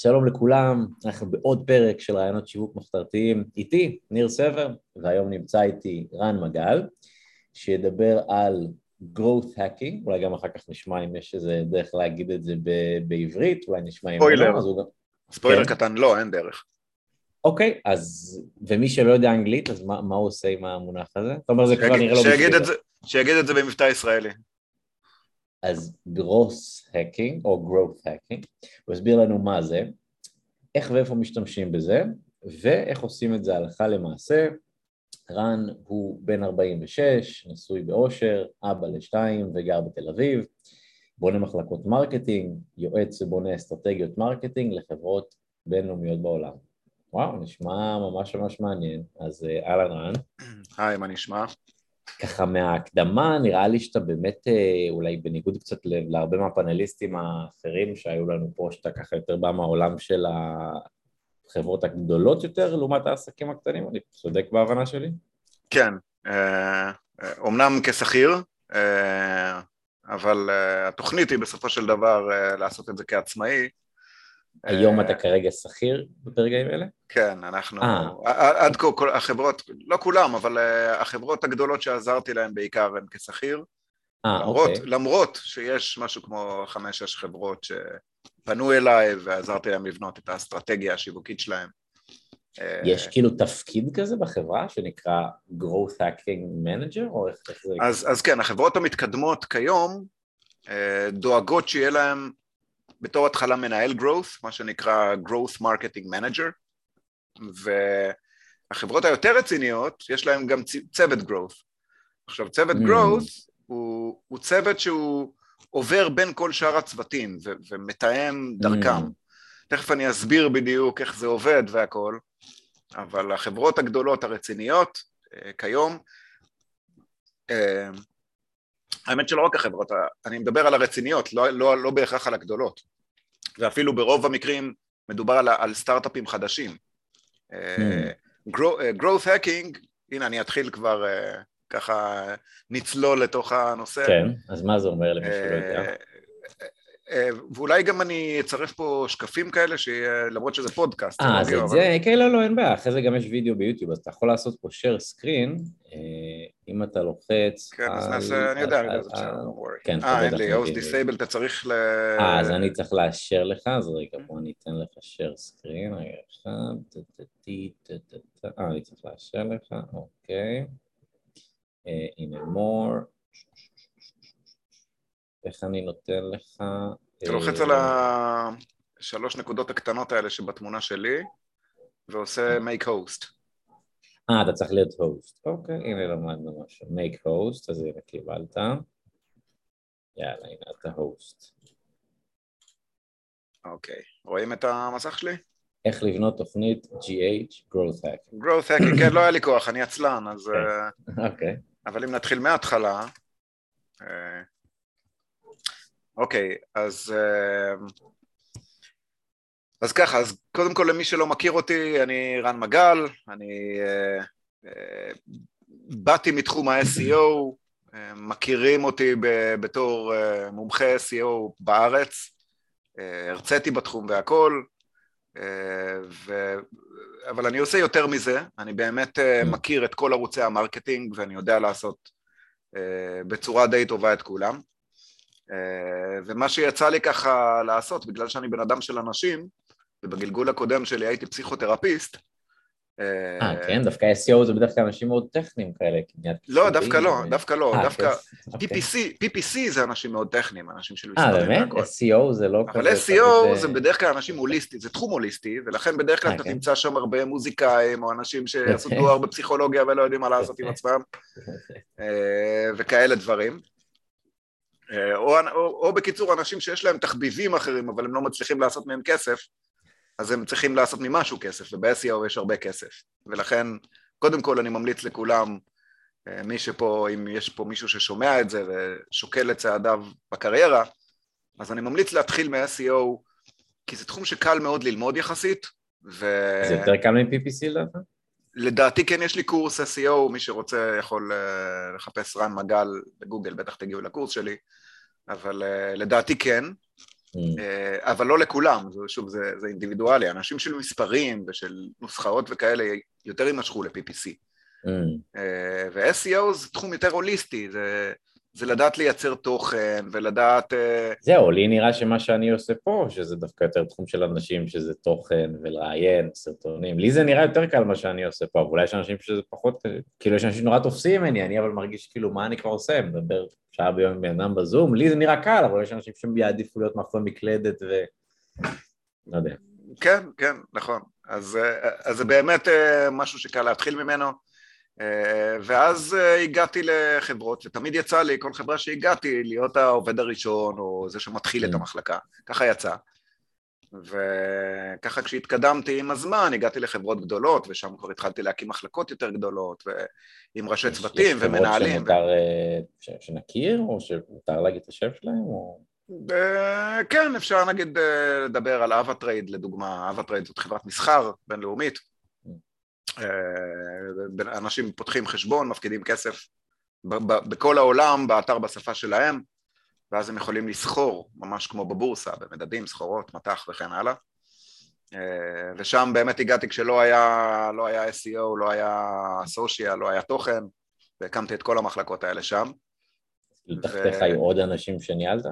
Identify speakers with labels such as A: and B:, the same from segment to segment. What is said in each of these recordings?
A: שלום לכולם, אנחנו בעוד פרק של רעיונות שיווק מחתרתיים. איתי, ניר סבר, והיום נמצא איתי רן מגל, שידבר על growth hacking, אולי גם אחר כך נשמע אם יש איזה דרך להגיד את זה ב- בעברית, אולי נשמע אם...
B: ספוילר.
A: לא, הוא גם...
B: ספוילר
A: כן.
B: קטן, לא, אין דרך.
A: אוקיי, אז... ומי שלא יודע אנגלית, אז מה, מה הוא עושה עם המונח הזה? אתה אומר זה כבר נראה לו
B: שיגיד
A: בשבילו.
B: את זה- שיגיד את זה במבטא ישראלי.
A: אז growth hacking או growth hacking, הוא הסביר לנו מה זה, איך ואיפה משתמשים בזה, ואיך עושים את זה הלכה למעשה. רן הוא בן 46, נשוי באושר, אבא לשתיים וגר בתל אביב, בונה מחלקות marketing, יועץ ובונה אסטרטגיות marketing לחברות בינלאומיות בעולם. וואו, נשמע ממש ממש מעניין, אז אה, אהלן רן.
B: היי, מה נשמע?
A: ככה מההקדמה נראה לי שאתה באמת אה, אולי בניגוד קצת להרבה מהפאנליסטים האחרים שהיו לנו פה, שאתה ככה יותר בא מהעולם של החברות הגדולות יותר לעומת העסקים הקטנים, אני צודק בהבנה שלי?
B: כן, אה, אה, אומנם כשכיר, אה, אבל אה, התוכנית היא בסופו של דבר אה, לעשות את זה כעצמאי.
A: היום
B: אה,
A: אתה כרגע שכיר ברגעים אלה?
B: כן, אנחנו,
A: אה.
B: עד כה כל החברות, לא כולם, אבל אה, החברות הגדולות שעזרתי להן בעיקר הן כשכיר, למרות,
A: אוקיי.
B: למרות שיש משהו כמו חמש-שש חברות שפנו אליי ועזרתי להם לבנות את האסטרטגיה השיווקית שלהם.
A: יש כאילו תפקיד כזה בחברה שנקרא growth hacking manager, או איך זה?
B: אז, אז כן, החברות המתקדמות כיום דואגות שיהיה להם בתור התחלה מנהל growth, מה שנקרא growth marketing manager, והחברות היותר רציניות, יש להם גם צוות growth. עכשיו, צוות
A: Mm.
B: growth הוא, הוא צוות שהוא עובר בין כל שאר הצוותים ו- ומתאם דרכם.
A: Mm.
B: תכף אני אסביר בדיוק איך זה עובד והכל, אבל החברות הגדולות הרציניות אה, כיום, אה, האמת שלא רק החברות, אני מדבר על הרציניות, לא, לא, לא בהכרח על הגדולות, ואפילו ברוב המקרים מדובר על, על סטארט-אפים חדשים. אה, grow- אה, growth hacking, הנה אני אתחיל כבר אה, ככה נצלול לתוך הנושא.
A: כן, אז מה זה אומר למי שלא יודע?
B: אה, אה, ואולי גם אני אצרף פה שקפים כאלה, שיהיה- למרות שזה פודקאסט.
A: אה,
B: לא
A: אז את זה, כן, לא, לא, אין בעיה, אחרי זה גם יש וידאו ביוטיוב, אז אתה יכול לעשות פה share screen, אה, אם אתה לוחץ
B: כן, אז אני יודע, אני יודע, זה בסדר.
A: כן,
B: אה, אין לי, host disable, אתה צריך ל...
A: אה, אז אני צריך לאשר לך, אז רגע, בוא אני אתן לך share screen, רגע אחד, אה, אני צריך לאשר לך, אוקיי. אה, הנה more. איך אני נותן לך?
B: אתה לוחץ
A: אה,
B: על השלוש נקודות הקטנות האלה שבתמונה שלי, ועושה make host.
A: אה, אתה צריך להיות הוסט. אוקיי, הנה למדנו משהו. make host, אז הנה קיבלת. יאללה, הנה אתה הוסט.
B: אוקיי, רואים את המסך שלי?
A: איך לבנות תוכנית GH growth hack.
B: growth hacking, כן, לא היה לי כוח, אני עצלן, אז...
A: כן.
B: אה,
A: אוקיי.
B: אבל אם נתחיל מההתחלה, אה, אוקיי, אז אה, אז ככה, אז קודם כל למי שלא מכיר אותי, אני רן מגל, אני אה, אה, באתי מתחום ה-SEO, אה, מכירים אותי ב- בתור אה, מומחה SEO בארץ, אה, הרציתי בתחום והכל, אה, ו... אבל אני עושה יותר מזה, אני באמת אה, מכיר את כל ערוצי ה marketing ואני יודע לעשות אה, בצורה די טובה את כולם. אה, ומה שיצא לי ככה לעשות, בגלל שאני בן אדם של אנשים, ובגלגול הקודם שלי הייתי פסיכותרפיסט,
A: אה, כן? דווקא SEO זה בדרך כלל אנשים מאוד טכניים כאלה. קניית
B: לא, דווקא לא, דווקא לא,
A: אה,
B: דווקא
A: כן, אוקיי.
B: PPC, PPC זה אנשים מאוד טכניים, אנשים של
A: אה,
B: מספרים
A: באמת?
B: והכל.
A: SEO זה לא כזה...
B: אבל SEO זה בדרך כלל אנשים הוליסטיים, זה תחום הוליסטי, ולכן בדרך כלל
A: אה,
B: אתה
A: כן.
B: תמצא שם הרבה מוזיקאים, או אנשים שעשו תואר בפסיכולוגיה ולא יודעים מה לעשות עם עצמם, אה, וכאלה דברים. אה, או בקיצור, אנשים שיש להם תחביבים אחרים, אבל הם לא מצליחים לעשות מהם כסף, אז הם צריכים לעשות ממשהו כסף, וב-SEO יש הרבה כסף. ולכן, קודם כל אני ממליץ לכולם, אה, מי שפה, אם יש פה מישהו ששומע את זה ושוקל את צעדיו בקריירה, אז אני ממליץ להתחיל מ-SEO, כי זה תחום שקל מאוד ללמוד יחסית, ו...
A: זה יותר קל מ-PPC לדעתך?
B: לדעתי כן יש לי קורס SEO, מי שרוצה יכול uh, לחפש רן מגל בגוגל, בטח תגיעו לקורס שלי, אבל uh, לדעתי כן.
A: Mm.
B: אה, אבל לא לכולם, זה- שוב, זה, זה אינדיבידואלי, אנשים של מספרים ושל נוסחאות וכאלה יותר יימשכו ל-PPC. אה, ו-SEO זה תחום יותר הוליסטי, זה, זה לדעת לייצר תוכן ולדעת... אה,
A: זהו, לי נראה שמה שאני עושה פה, שזה דווקא יותר תחום של אנשים, שזה תוכן ולראיין, סרטונים. לי זה נראה יותר קל מה שאני עושה פה, אבל אולי יש אנשים שזה פחות, כאילו יש אנשים שנורא תופסים ממני, אני אבל מרגיש כאילו, מה אני כבר עושה? מדבר שעה ביום עם בן אדם בזום, לי זה נראה קל, אבל יש אנשים שיעדיפו להיות מאחורי מקלדת ו... לא יודע.
B: כן, כן, נכון. אז, אה, אז זה באמת אה, משהו שקל להתחיל ממנו. אה, ואז הגעתי לחברות, ותמיד יצא לי, כל חברה שהגעתי, להיות העובד הראשון, או זה שמתחיל את
A: Mm.
B: המחלקה. ככה יצא. וככה כשהתקדמתי עם הזמן, הגעתי לחברות גדולות, ושם כבר התחלתי להקים מחלקות יותר גדולות, ועם ראשי
A: יש-
B: צוותים
A: יש חברות
B: ומנהלים.
A: שמותר, אה, ש- שנכיר, או שמותר להגיד את השם שלהם, או...
B: אה, כן, אפשר נגיד אה, לדבר על AvaTrade לדוגמה, AvaTrade זאת חברת מסחר בינלאומית. אה, אנשים פותחים חשבון, מפקידים כסף ב- ב- בכל העולם, באתר בשפה שלהם, ואז הם יכולים לסחור, ממש כמו בבורסה, במדדים, סחורות, מטח וכן הלאה. אה, ושם באמת הגעתי כשלא היה, לא היה SEO, לא היה סושיאל, לא היה תוכן, והקמתי את כל המחלקות האלה שם.
A: כאילו תחתיך היו עוד אנשים שניהלת?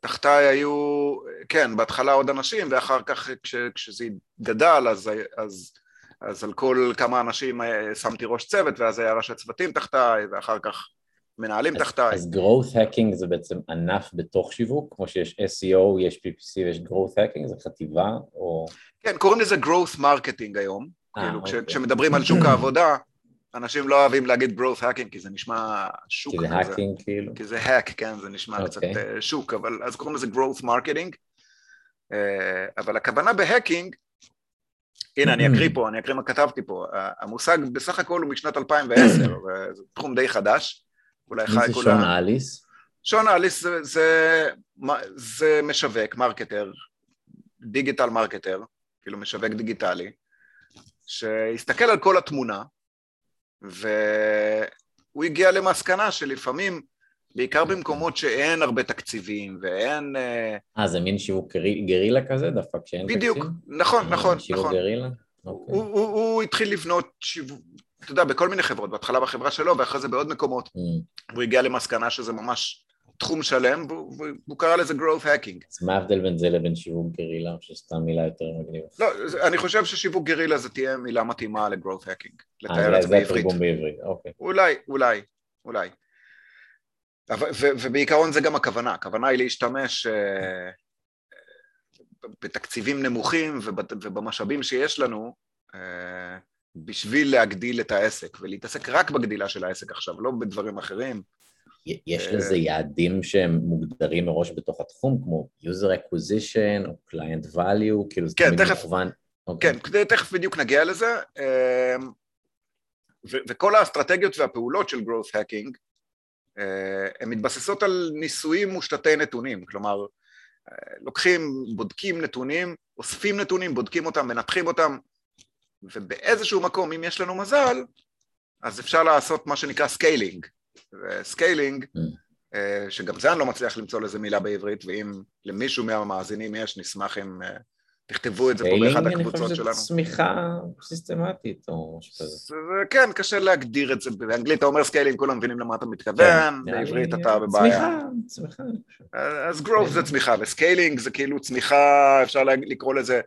B: תחתיי היו, כן, בהתחלה עוד אנשים, ואחר כך כש, כשזה גדל, אז, אז, אז על כל כמה אנשים אה, שמתי ראש צוות, ואז היה ראשי צוותים תחתיי, ואחר כך מנהלים תחתיי.
A: אז growth hacking זה בעצם ענף בתוך שיווק, כמו שיש SEO, יש PPC ויש growth hacking, זה חטיבה, או...
B: כן, קוראים לזה growth marketing היום.
A: אה,
B: כאילו, כש,
A: אוקיי.
B: כשמדברים על שוק העבודה, אנשים לא אוהבים להגיד growth hacking, כי זה נשמע שוק
A: כי זה
B: כזה.
A: hacking כאילו?
B: כי זה hack, כן, זה נשמע
A: אוקיי.
B: קצת אה, שוק, אבל אז קוראים לזה growth marketing. אה, אבל הכוונה ב hacking, הנה אני אקריא פה, אני אקריא מה כתבתי פה, המושג בסך הכל הוא משנת 2010, וזה תחום די חדש, אולי
A: מי
B: חי
A: זה
B: כולה...
A: שון אליס?
B: שון אליס זה, זה, זה משווק, marketer, digital marketer, כאילו משווק דיגיטלי, שהסתכל על כל התמונה, והוא הגיע למסקנה שלפעמים, בעיקר במקומות שאין הרבה תקציבים ואין... אה,
A: אה, זה מין שיווק גרי- גרילה כזה, דווקא כשאין תקציב?
B: בדיוק, נכון,
A: אה,
B: נכון,
A: שיווק
B: נכון.
A: גרילה? אוקיי.
B: הוא, הוא, הוא התחיל לבנות שיווק, אתה יודע, בכל מיני חברות, בהתחלה בחברה שלו ואחרי זה בעוד מקומות,
A: Mm.
B: הוא הגיע למסקנה שזה ממש תחום שלם, והוא, והוא קרא לזה growth hacking.
A: אז מה ההבדל בין זה לבין שיווק גרילה, שסתם מילה יותר מגניבה?
B: לא, אני חושב ששיווק גרילה זה תהיה מילה מתאימה ל-growth hacking,
A: אה,
B: לתאר את זה בעברית.
A: בעברית, אוקיי.
B: אולי, אולי, אולי. ו, ובעיקרון זה גם הכוונה, הכוונה היא להשתמש אה, בתקציבים נמוכים ובמשאבים שיש לנו אה, בשביל להגדיל את העסק ולהתעסק רק בגדילה של העסק עכשיו, לא בדברים אחרים.
A: יש
B: אה,
A: לזה יעדים שהם מוגדרים מראש בתוך התחום, כמו user acquisition או client value, כאילו זה
B: כן,
A: תמיד
B: תכף.
A: מכוון. אוקיי.
B: כן, כדי- תכף בדיוק נגיע לזה. אה, ו- וכל האסטרטגיות והפעולות של growth hacking אה, הן מתבססות על ניסויים מושתתי נתונים, כלומר לוקחים, בודקים נתונים, אוספים נתונים, בודקים אותם, מנתחים אותם, ובאיזשהו מקום, אם יש לנו מזל, אז אפשר לעשות מה שנקרא scaling. ו scaling,
A: Mm.
B: אה, שגם זה אני לא מצליח למצוא לזה מילה בעברית, ואם למישהו מהמאזינים יש, נשמח אם אה, תכתבו את זה פה באחד
A: Scaling, אני
B: הקבוצות
A: חושב
B: שלנו.
A: שזו צמיחה סיסטמטית או משהו כזה.
B: זה- כן, קשה להגדיר את זה, באנגלית אתה אומר scaling, כולם מבינים למה אתה
A: כן,
B: מתכוון,
A: לי,
B: בעברית אתה בבעיה.
A: צמיחה, צמיחה. אני.
B: אז growth זה צמיחה, ו scaling זה כאילו צמיחה, אפשר לקרוא לזה,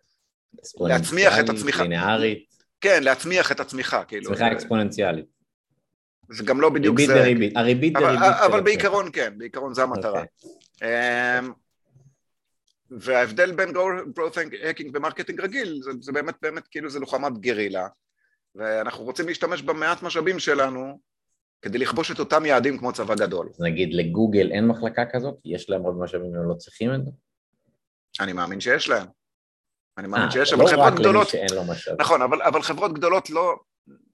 B: להצמיח את הצמיחה.
A: ליניארית,
B: כן, להצמיח את הצמיחה, כאילו.
A: צמיחה אקספוננציאלית.
B: זה גם לא בדיוק
A: ריבית
B: זה.
A: הריבית
B: אבל-.
A: של
B: אבל
A: הצמיחה.
B: בעיקרון כן, בעיקרון זה המטרה.
A: אוקיי.
B: אמ, וההבדל בין growth hacking ו marketing רגיל, זה, זה באמת באמת כאילו זה לוחמת גרילה, ואנחנו רוצים להשתמש במעט משאבים שלנו כדי לכבוש את אותם יעדים כמו צבא גדול.
A: נגיד לגוגל אין מחלקה כזאת, יש להם עוד משאבים והם לא צריכים את זה?
B: אני מאמין שיש להם. אני מאמין
A: אה,
B: שיש,
A: לא
B: אבל חברות גדולות. נכון, אבל, חברות גדולות לא,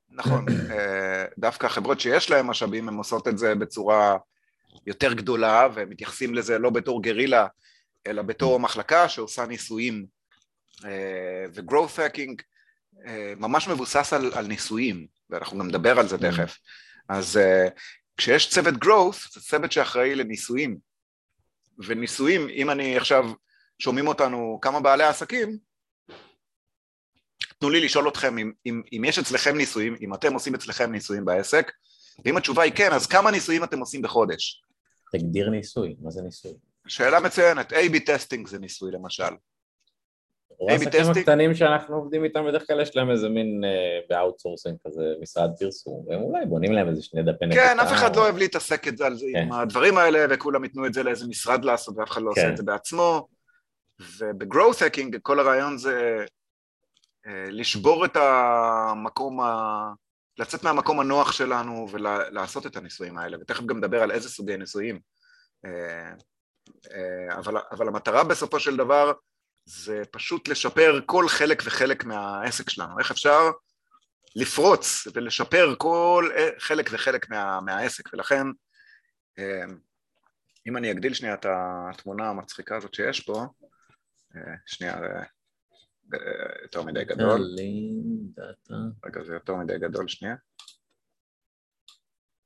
B: נכון, אה, דווקא חברות שיש להן משאבים, הן עושות את זה בצורה יותר גדולה, והם מתייחסים לזה לא בתור גרילה, אלא בתור מחלקה שעושה ניסויים. אה, ו-growth hacking ממש מבוסס על, על ניסויים, ואנחנו גם נדבר על זה תכף. אז כשיש צוות growth, זה צוות שאחראי לניסויים. וניסויים, אם אני עכשיו, שומעים אותנו כמה בעלי עסקים, תנו לי לשאול אתכם אם, אם, אם יש אצלכם ניסויים, אם אתם עושים אצלכם ניסויים בעסק, ואם התשובה היא כן, אז כמה ניסויים אתם עושים בחודש?
A: תגדיר ניסוי, מה זה ניסוי?
B: שאלה מצוינת, A-B testing זה ניסוי למשל.
A: העסקים הקטנים שאנחנו עובדים איתם בדרך כלל יש להם איזה מין ב outsourcing כזה משרד פרסום, והם אולי בונים להם איזה שני דפי
B: נחיתה. כן, אף אחד לא אוהב להתעסק את זה על זה עם כן. הדברים האלה, וכולם ייתנו את זה לאיזה משרד לעשות, ואף אחד לא עושה כן. את זה בעצמו. וב growth hacking כל הרעיון זה אה, לשבור את המקום, ה... לצאת מהמקום הנוח שלנו ולעשות את הניסויים האלה, ותכף גם נדבר על איזה סוגי ניסויים. אה, אה, אבל, אבל המטרה בסופו של דבר זה פשוט לשפר כל חלק וחלק מהעסק שלנו, איך אפשר לפרוץ ולשפר כל חלק וחלק מה, מהעסק, ולכן אם אני אגדיל שנייה את התמונה המצחיקה הזאת שיש פה, שנייה, יותר מדי גדול. רגע, זה יותר מדי גדול, שנייה.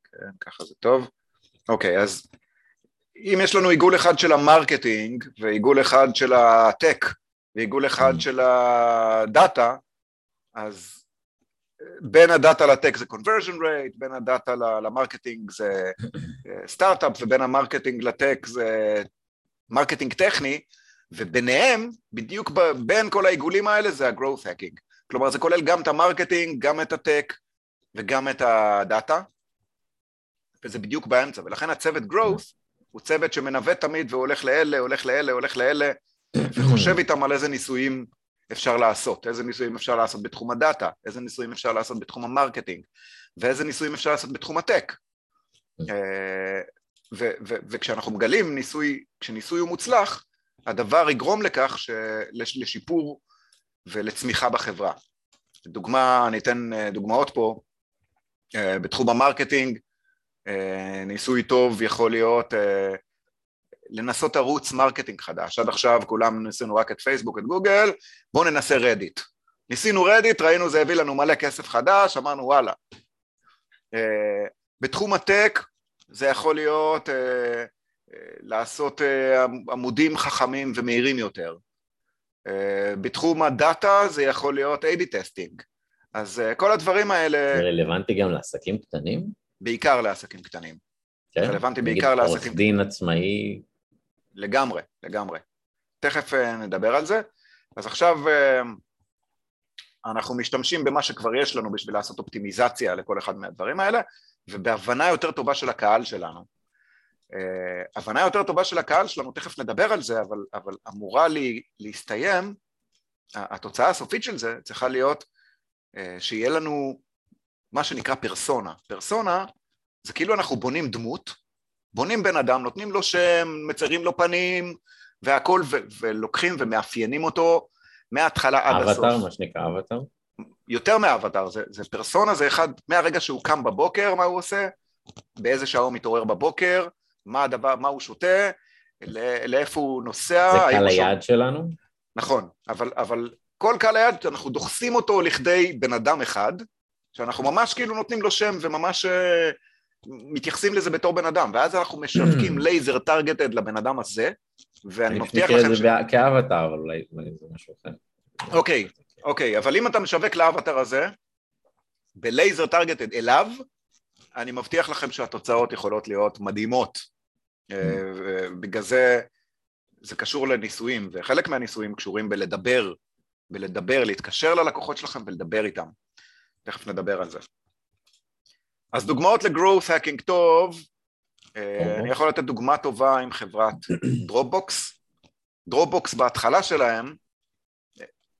B: כן, ככה זה טוב. אוקיי, אז אם יש לנו עיגול אחד של ה marketing, ועיגול אחד של ה tech, ועיגול אחד mm. של הדאטה, אז בין הדאטה ל tech זה conversion rate, בין הדאטה ל marketing זה סטארט-אפ, ובין ה marketing ל tech זה marketing טכני, וביניהם, בדיוק בין כל העיגולים האלה זה ה-growth hacking. כלומר זה כולל גם את ה marketing, גם את ה tech וגם את הדאטה, וזה בדיוק באמצע, ולכן הצוות growth הוא צוות שמנווט תמיד והולך לאלה, הולך לאלה, הולך לאלה, וחושב איתם על איזה ניסויים אפשר לעשות, איזה ניסויים אפשר לעשות בתחום הדאטה, איזה ניסויים אפשר לעשות בתחום ה marketing, ואיזה ניסויים אפשר לעשות בתחום ה tech. אה, וכשאנחנו מגלים ניסוי, כשניסוי הוא מוצלח, הדבר יגרום לכך לשיפור ולצמיחה בחברה. דוגמה, אני אתן אה, דוגמאות פה, אה, בתחום ה marketing, אה, ניסוי טוב יכול להיות לנסות ערוץ marketing חדש. עד עכשיו כולם ניסינו רק את פייסבוק, את גוגל, בואו ננסה רדיט. ניסינו רדיט, ראינו זה הביא לנו מלא כסף חדש, אמרנו וואלה. בתחום ה tech זה יכול להיות לעשות אה, עמודים חכמים ומהירים יותר. אה, בתחום הדאטה זה יכול להיות A-B testing. אז אה, כל הדברים האלה...
A: זה רלוונטי גם לעסקים קטנים?
B: בעיקר לעסקים קטנים. כן? רלוונטי בעיקר לעסקים קטנים.
A: עורך דין עצמאי?
B: לגמרי, לגמרי. תכף נדבר על זה. אז עכשיו אנחנו משתמשים במה שכבר יש לנו בשביל לעשות אופטימיזציה לכל אחד מהדברים האלה, ובהבנה יותר טובה של הקהל שלנו. אה, הבנה יותר טובה של הקהל שלנו, תכף נדבר על זה, אבל, אבל אמורה לי, להסתיים, התוצאה הסופית של זה צריכה להיות אה, שיהיה לנו מה שנקרא פרסונה. פרסונה זה כאילו אנחנו בונים דמות, בונים בן אדם, נותנים לו שם, מציירים לו פנים והכל, ו- ולוקחים ומאפיינים אותו מההתחלה עד הסוף.
A: אבטר, מה שנקרא אבטר?
B: יותר מאבטר, זה, זה פרסונה, זה אחד, מהרגע שהוא קם בבוקר, מה הוא עושה, באיזה שעה הוא מתעורר בבוקר, מה הדבר, מה הוא שותה, לאיפה הוא נוסע.
A: זה קהל היעד ש... שלנו?
B: נכון, אבל, אבל כל קהל היעד, אנחנו דוחסים אותו לכדי בן אדם אחד, שאנחנו ממש כאילו נותנים לו שם וממש uh, מתייחסים לזה בתור בן אדם, ואז אנחנו משווקים לייזר טרגטד לבן אדם הזה, ואני מבטיח לכם
A: ש... אני כאווטאר, אבל אולי זה משהו אחר.
B: אוקיי, אוקיי, אבל אם אתה משווק לאווטאר הזה, ב laser targeted אליו, אני מבטיח לכם שהתוצאות יכולות להיות מדהימות. אה, בגלל זה זה קשור לניסויים, וחלק מהניסויים קשורים בלדבר, בלדבר, להתקשר ללקוחות שלכם ולדבר איתם. תכף נדבר על זה. אז דוגמאות ל growth hacking טוב, אה, אני יכול לתת דוגמה טובה עם חברת דרופבוקס. דרופבוקס בהתחלה שלהם,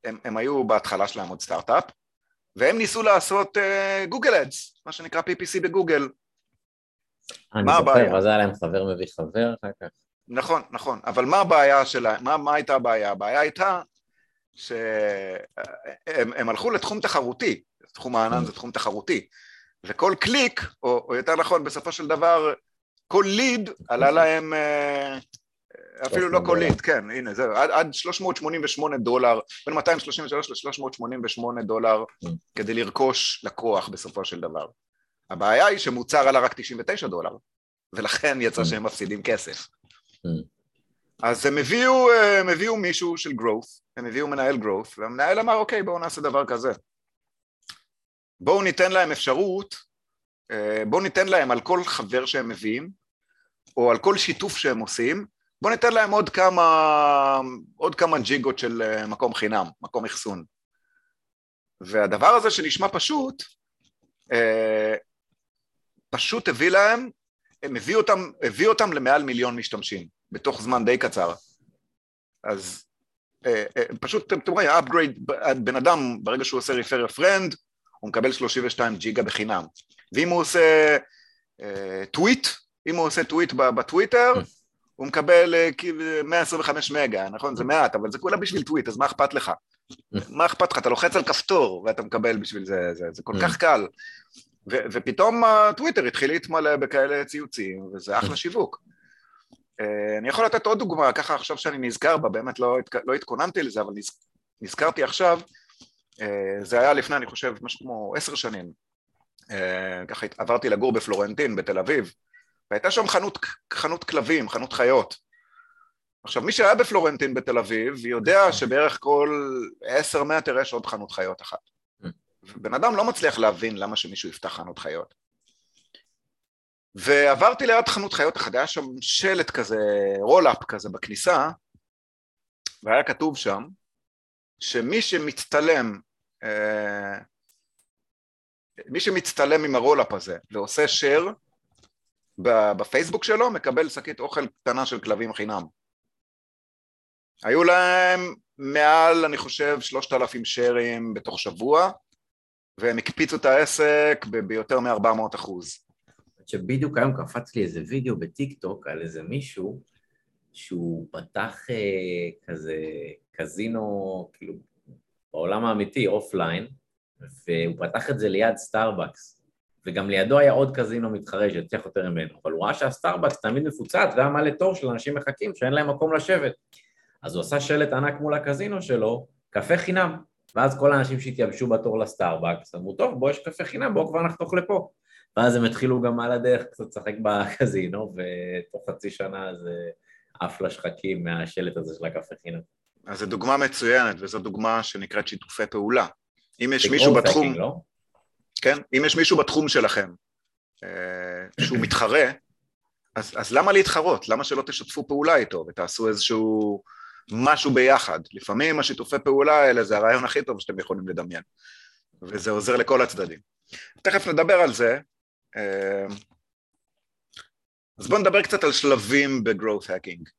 B: הם, הם היו בהתחלה שלהם עוד סטארט-אפ, והם ניסו לעשות גוגל אה, Ads, מה שנקרא PPC בגוגל.
A: אני זוכר, אז היה להם חבר מביא חבר אחר כך.
B: נכון, נכון, אבל מה הבעיה שלהם, מה, מה הייתה הבעיה? הבעיה הייתה שהם הלכו לתחום תחרותי, תחום הענן זה תחום תחרותי, וכל קליק, או, או יותר נכון בסופו של דבר, כל ליד עלה להם, אה, אפילו לא כל ליד, כן, הנה זהו, עד, עד 388 דולר, בין 233 ל-388 דולר mm. כדי לרכוש לקוח בסופו של דבר. הבעיה היא שמוצר עלה רק 99 דולר, ולכן יצא mm. שהם מפסידים כסף. Mm. אז הם הביאו, הם הביאו מישהו של growth, הם הביאו מנהל growth, והמנהל אמר אוקיי בואו נעשה דבר כזה. בואו ניתן להם אפשרות, בואו ניתן להם על כל חבר שהם מביאים, או על כל שיתוף שהם עושים, בואו ניתן להם עוד כמה, עוד כמה ג'יגות של מקום חינם, מקום אחסון. והדבר הזה שנשמע פשוט, פשוט הביא להם, הם הביא אותם, הביא אותם למעל מיליון משתמשים, בתוך זמן די קצר. אז אה, אה, פשוט, אתם רואים, upgrade, בן אדם, ברגע שהוא עושה refer a friend, הוא מקבל 32 ג'יגה בחינם. ואם הוא עושה טוויט, אה, אם הוא עושה טוויט בטוויטר, הוא מקבל 125 מגה, נכון? זה מעט, אבל זה כולה בשביל טוויט, אז מה אכפת לך? מה אכפת לך? אתה לוחץ על כפתור ואתה מקבל בשביל זה, זה, זה כל כך קל. ו- ופתאום הטוויטר התחיל להתמלא בכאלה ציוצים, וזה אחלה שיווק. אה, אני יכול לתת עוד דוגמה, ככה עכשיו שאני נזכר בה, באמת לא, לא התכוננתי לזה, אבל נז, נזכרתי עכשיו, אה, זה היה לפני, אני חושב, משהו כמו עשר שנים. אה, ככה עברתי לגור בפלורנטין, בתל אביב, והייתה שם חנות, חנות כלבים, חנות חיות. עכשיו, מי שהיה בפלורנטין בתל אביב, יודע שבערך כל עשר מטר יש עוד חנות חיות אחת. בן אדם לא מצליח להבין למה שמישהו יפתח חנות חיות. ועברתי ליד חנות חיות אחת, היה שם שלט כזה, roll-up כזה בכניסה, והיה כתוב שם שמי שמצטלם, אה, מי שמצטלם עם ה roll-up הזה ועושה share בפייסבוק שלו, מקבל שקית אוכל קטנה של כלבים חינם. היו להם מעל, אני חושב, שלושת אלפים share ים בתוך שבוע, והם הקפיצו את העסק ביותר מ-400 אחוז.
A: שבדיוק היום קפץ לי איזה וידאו בטיק טוק על איזה מישהו שהוא פתח אה, כזה קזינו, כאילו, בעולם האמיתי, אופליין, והוא פתח את זה ליד סטארבקס, וגם לידו היה עוד קזינו מתחרה שהצליח יותר ממנו, אבל הוא ראה שהסטארבקס תמיד מפוצץ והיה מלא תור של אנשים מחכים שאין להם מקום לשבת. אז הוא עשה שלט ענק מול הקזינו שלו, קפה חינם. ואז כל האנשים שהתייבשו בתור לסטארבקס אמרו, טוב, בוא, יש קפה חינם, בואו כבר נחתוך לפה. ואז הם התחילו גם על הדרך קצת לשחק בקזינו, ותוך חצי שנה זה עף לשחקים מהשלט הזה של הקפה חינם.
B: אז זו דוגמה מצוינת, וזו דוגמה שנקראת שיתופי פעולה. אם יש מישהו בתחום... לא? כן, אם יש מישהו בתחום שלכם אה, שהוא מתחרה, אז, אז למה להתחרות? למה שלא תשתפו פעולה איתו ותעשו איזשהו משהו ביחד? לפעמים השיתופי פעולה האלה זה הרעיון הכי טוב שאתם יכולים לדמיין, וזה עוזר לכל הצדדים. תכף נדבר על זה. אה, אז בואו נדבר קצת על שלבים ב-growth hacking.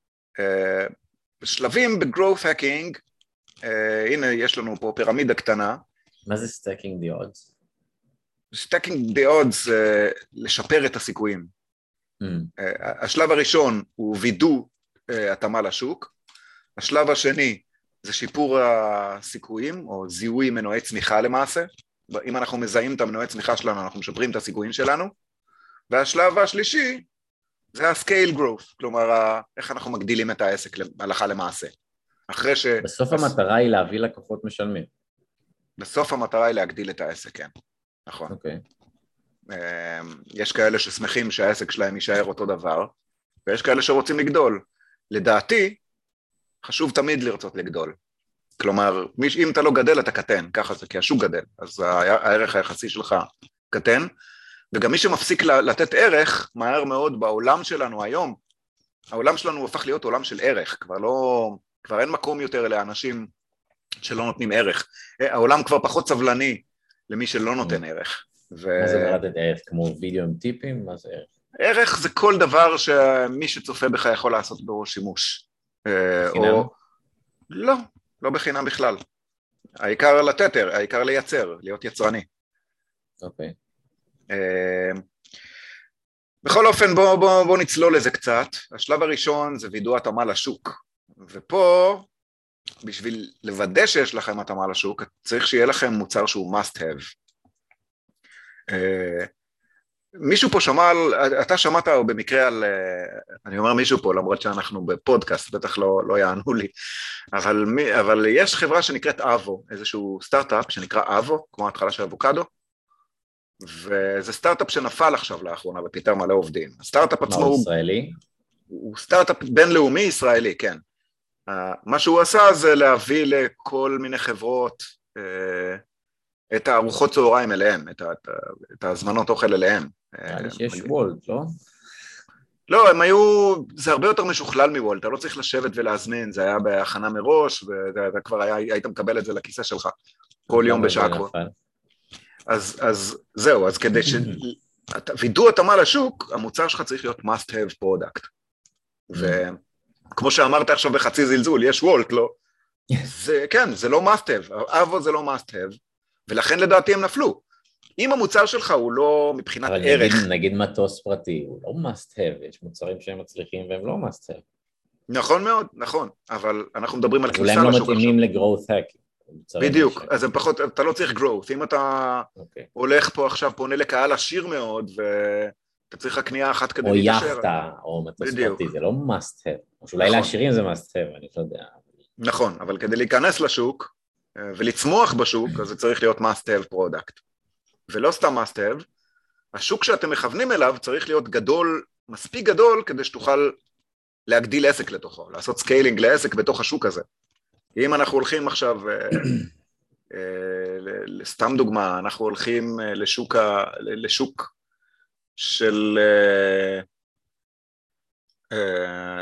B: אה, שלבים ב-growth hacking, uh, הנה יש לנו פה פירמידה קטנה.
A: מה זה stacking the odds?
B: stacking the odds זה לשפר את הסיכויים. Mm. השלב הראשון הוא וידוא התאמה לשוק, השלב השני זה שיפור הסיכויים או זיהוי מנועי צמיחה למעשה, אם אנחנו מזהים את המנועי צמיחה שלנו אנחנו משפרים את הסיכויים שלנו, והשלב השלישי זה ה-scale growth, כלומר איך אנחנו מגדילים את העסק הלכה למעשה. אחרי ש...
A: בסוף המטרה היא להביא לקוחות משלמים.
B: בסוף המטרה היא להגדיל את העסק, כן, נכון.
A: אוקיי.
B: Okay. אמ, יש כאלה ששמחים שהעסק שלהם יישאר אותו דבר, ויש כאלה שרוצים לגדול. לדעתי, חשוב תמיד לרצות לגדול. כלומר, אם אתה לא גדל אתה קטן, ככה זה, כי השוק גדל, אז הערך היחסי שלך קטן, וגם מי שמפסיק לתת ערך, מהר מאוד בעולם שלנו היום, העולם שלנו הפך להיות עולם של ערך, כבר לא, כבר אין מקום יותר לאנשים שלא נותנים ערך. העולם כבר פחות סבלני למי שלא נותן ערך.
A: ו... מה זה מרדת ערך? כמו וידאו עם טיפים? מה זה ערך?
B: ערך זה כל דבר שמי שצופה בך יכול לעשות בו שימוש.
A: אה? או...
B: לא, לא בחינם בכלל. העיקר לתת, העיקר לייצר, להיות יצרני.
A: אוקיי.
B: אמ, בכל אופן בואו בוא, בוא נצלול לזה קצת, השלב הראשון זה וידוא התאמה לשוק, ופה בשביל לוודא שיש לכם התאמה לשוק צריך שיהיה לכם מוצר שהוא must have. אה, מישהו פה שמע על, אתה שמעת במקרה על, אה, אני אומר מישהו פה למרות שאנחנו בפודקאסט, בטח לא, לא יענו לי, אבל, אבל יש חברה שנקראת אבו, איזשהו סטארט-אפ שנקרא אבו, כמו ההתחלה של אבוקדו, וזה סטארט-אפ שנפל עכשיו לאחרונה ופיטר מלא עובדים. הסטארט-אפ עצמו
A: הוא... ישראלי?
B: הוא סטארט-אפ בינלאומי ישראלי, כן. Uh, מה שהוא עשה זה להביא לכל מיני חברות uh, את הארוחות צהריים אליהם, את, את, את ההזמנות אוכל אליהם.
A: נראה לי שיש וולט, לא?
B: לא, הם היו, זה הרבה יותר משוכלל מוולט, אתה לא צריך לשבת ולהזמין, זה היה בהכנה מראש, ואתה כבר היה, היית מקבל את זה לכיסא שלך כל יום בשעה כבר. אז, אז זהו, אז כדי ש... וידוא התאמה לשוק, המוצר שלך צריך להיות must have product. וכמו שאמרת עכשיו בחצי זלזול, יש וולט, לא? זה, כן, זה לא must have, אבו זה לא must have, ולכן לדעתי הם נפלו. אם המוצר שלך הוא לא מבחינת
A: אבל
B: ערך...
A: אבל נגיד, נגיד מטוס פרטי, הוא לא must have, יש מוצרים שהם מצליחים והם לא must have.
B: נכון מאוד, נכון, אבל אנחנו מדברים על
A: כניסה לשוק עכשיו. אולי הם לא מתאימים ל-growth hacking.
B: בדיוק, אז הם פחות, אתה לא צריך growth, אם אתה okay. אוקיי. הולך פה עכשיו, פונה לקהל עשיר מאוד, ואתה צריך רק קנייה אחת כדי
A: להתקשר. או יאכטה, או מטוס פרטי, זה לא must have, או שאולי נכון. לעשירים זה must have, אני לא יודע.
B: נכון, אבל כדי להיכנס לשוק ולצמוח בשוק, אז זה צריך להיות must have product. ולא סתם must have, השוק שאתם מכוונים אליו צריך להיות גדול, מספיק גדול, כדי שתוכל להגדיל עסק לתוכו, לעשות scaling לעסק בתוך השוק הזה. אם אנחנו הולכים עכשיו, אה, אה, סתם דוגמה, אנחנו הולכים אה, לשוק, ה, לשוק של,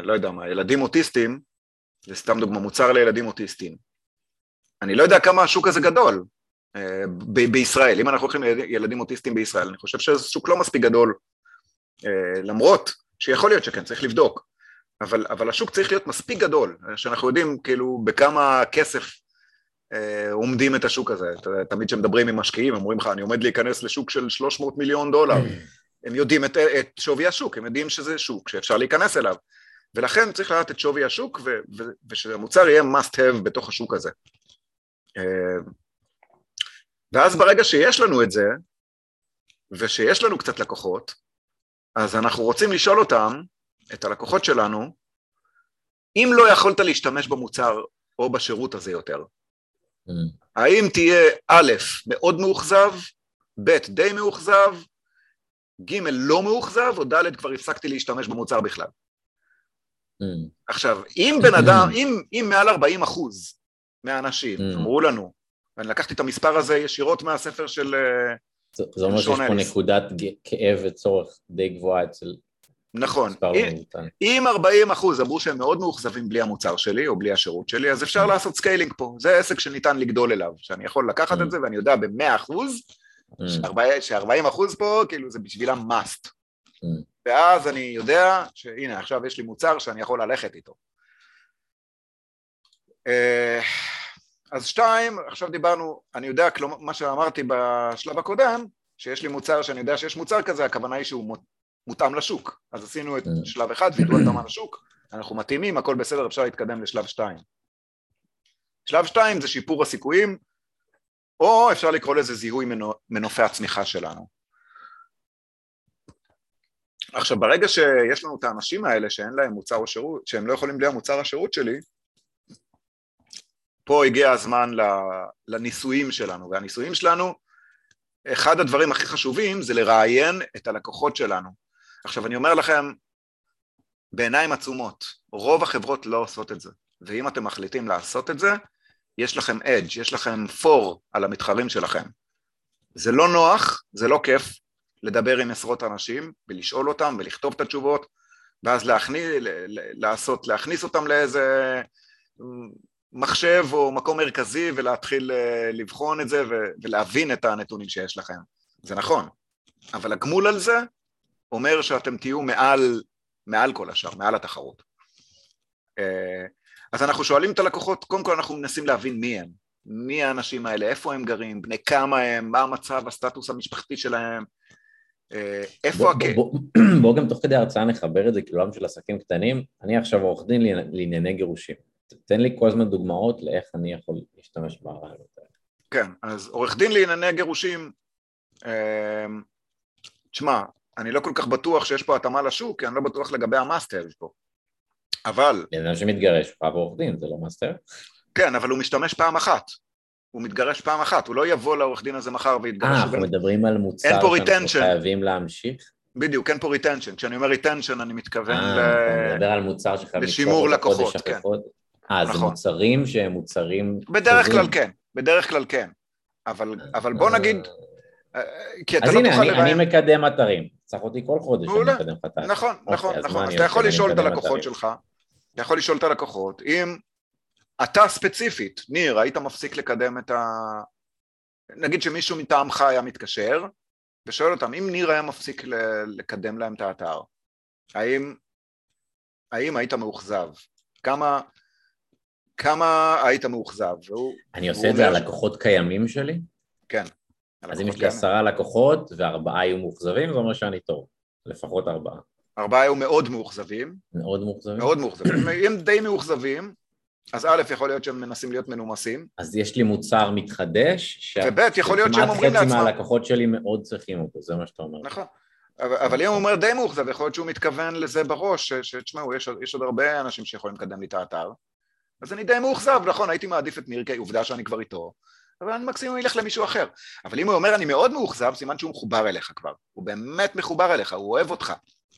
B: לא יודע מה, ילדים אוטיסטים, זה סתם דוגמה, מוצר לילדים אוטיסטים. אני לא יודע כמה השוק הזה גדול ב- בישראל, אם אנחנו הולכים לילדים אוטיסטים בישראל, אני חושב שזה שוק לא מספיק גדול, למרות שיכול להיות שכן, צריך לבדוק. אבל, אבל השוק צריך להיות מספיק גדול, שאנחנו יודעים כאילו בכמה כסף אה, עומדים את השוק הזה. תמיד כשמדברים עם משקיעים, הם אומרים לך, אני עומד להיכנס לשוק של 300 מיליון דולר. הם יודעים את, את שווי השוק, הם יודעים שזה שוק שאפשר להיכנס אליו. ולכן צריך לדעת את שווי השוק, ו, ו, ושהמוצר יהיה must have בתוך השוק הזה. אה, ואז ברגע שיש לנו את זה, ושיש לנו קצת לקוחות, אז אנחנו רוצים לשאול אותם, את הלקוחות שלנו, אם לא יכולת להשתמש במוצר או בשירות הזה יותר, mm. האם תהיה א', מאוד מאוכזב, ב', די מאוכזב, ג', לא מאוכזב, או ד', כבר הפסקתי להשתמש במוצר בכלל. Mm. עכשיו, אם בן אדם, אם, אם מעל 40 אחוז מהאנשים mm. אמרו לנו, ואני לקחתי את המספר הזה ישירות מהספר של... אה,
A: זה אומר שיש פה נקודת כאב וצורך די גבוהה אצל
B: נכון. אם 40 אחוז אמרו שהם מאוד מאוכזבים בלי המוצר שלי או בלי השירות שלי, אז אפשר mm. לעשות scaling פה. זה עסק שניתן לגדול אליו, שאני יכול לקחת את mm. זה ואני יודע ב-100 אחוז, mm. ש-40 אחוז פה, כאילו זה בשבילם must. ואז אני יודע שהנה עכשיו יש לי מוצר שאני יכול ללכת איתו. אז שתיים, עכשיו דיברנו, אני יודע, כלומר, מה שאמרתי בשלב הקודם, שיש לי מוצר שאני יודע שיש מוצר כזה, הכוונה היא שהוא מותאם לשוק. אז עשינו את mm. שלב אחד, וידאו התאמה לשוק, אנחנו מתאימים, הכל בסדר, אפשר להתקדם לשלב שתיים. שלב שתיים זה שיפור הסיכויים, או אפשר לקרוא לזה זיהוי מנופי הצמיחה שלנו. עכשיו, ברגע שיש לנו את האנשים האלה שאין להם מוצר או שירות, שהם לא יכולים בלי המוצר השירות שלי, פה הגיע הזמן לניסויים שלנו, והניסויים שלנו, אחד הדברים הכי חשובים זה לראיין את הלקוחות שלנו. עכשיו אני אומר לכם, בעיניים עצומות, רוב החברות לא עושות את זה, ואם אתם מחליטים לעשות את זה, יש לכם אדג', יש לכם פור על המתחרים שלכם. זה לא נוח, זה לא כיף לדבר עם עשרות אנשים ולשאול אותם ולכתוב את התשובות, ואז להכניס, לעשות, להכניס אותם לאיזה מחשב או מקום מרכזי ולהתחיל אה, לבחון את זה ולהבין את הנתונים שיש לכם. זה נכון, אבל הגמול על זה אומר שאתם תהיו מעל, מעל כל השאר, מעל התחרות. אה, אז אנחנו שואלים את הלקוחות, קודם כל אנחנו מנסים להבין מי הם, מי האנשים האלה, איפה הם גרים, בני כמה הם, מה המצב, הסטטוס המשפחתי שלהם, אה, איפה...
A: בוא, בוא, בוא, בוא גם תוך כדי ההרצאה נחבר את זה כעולם של עסקים קטנים, אני עכשיו עורך דין לענייני גירושים, תן לי כל הזמן דוגמאות לאיך אני יכול להשתמש ברעיונות האלה.
B: כן, אז עורך דין לענייני גירושים, אה, תשמע, אני לא כל כך בטוח שיש פה התאמה לשוק, כי אני לא בטוח לגבי ה must have פה. אבל...
A: בן אדם שמתגרש, הוא עורך דין, זה לא must have?
B: כן, אבל הוא משתמש פעם אחת. הוא מתגרש פעם אחת, הוא לא יבוא לעורך דין הזה מחר ויתגרש.
A: אה, אנחנו מדברים על מוצר שאנחנו חייבים להמשיך?
B: בדיוק, אין פה retention. כשאני אומר retention, אני מתכוון
A: אה,
B: ל...
A: אתה מדבר על מוצר שחייב
B: לשימור לקוחות, כן.
A: אה, זה
B: נכון.
A: מוצרים שהם מוצרים...
B: בדרך
A: טובים.
B: כלל כן, בדרך כלל כן. אבל, אבל בוא נגיד, אה, כי אתה
A: אז
B: לא
A: הנה,
B: תוכל
A: אני, אני
B: לראיין...
A: מקדם אתרים. צריך אותי כל חודש. שאני מקדם לך את האתר.
B: נכון,
A: אוקיי,
B: נכון,
A: אז
B: נכון. אז
A: אני
B: אתה? יכול
A: אני
B: לשאול את הלקוחות
A: אתרים.
B: שלך, אתה יכול לשאול את הלקוחות, אם אתה ספציפית, ניר, היית מפסיק לקדם את ה... נגיד שמישהו מטעמך היה מתקשר, ושואל אותם, אם ניר היה מפסיק לקדם להם את האתר, האם, האם היית מאוכזב? כמה, כמה היית מאוכזב?
A: אני עושה את זה על לקוחות קיימים שלי,
B: כן.
A: אז אם יש לי עשרה לקוחות וארבעה יהיו מאוכזבים, זה אומר שאני טוב. לפחות ארבעה.
B: ארבעה היו מאוד מאוכזבים,
A: מאוד מאוכזבים.
B: מאוד מאוכזבים. אם הם די מאוכזבים, אז א', יכול להיות שהם מנסים להיות מנומסים,
A: אז יש לי מוצר מתחדש, ש-
B: וב', יכול להיות שהם אומרים
A: שכמעט חצי
B: לעצמם-
A: מהלקוחות שלי מאוד צריכים אותו, זה מה שאתה אומר.
B: נכון. אבל, אם הוא אומר די מאוכזב, יכול להיות שהוא מתכוון לזה בראש, שתשמעו, יש עוד הרבה אנשים שיכולים לקדם לי את האתר, אז אני די מאוכזב, נכון, הייתי מעדיף את ניר, כי עובדה שאני כבר איתו, אבל אני מקסימום ילך למישהו אחר. אבל אם הוא אומר אני מאוד מאוכזב, סימן שהוא מחובר אליך כבר. הוא באמת מחובר אליך, הוא אוהב אותך.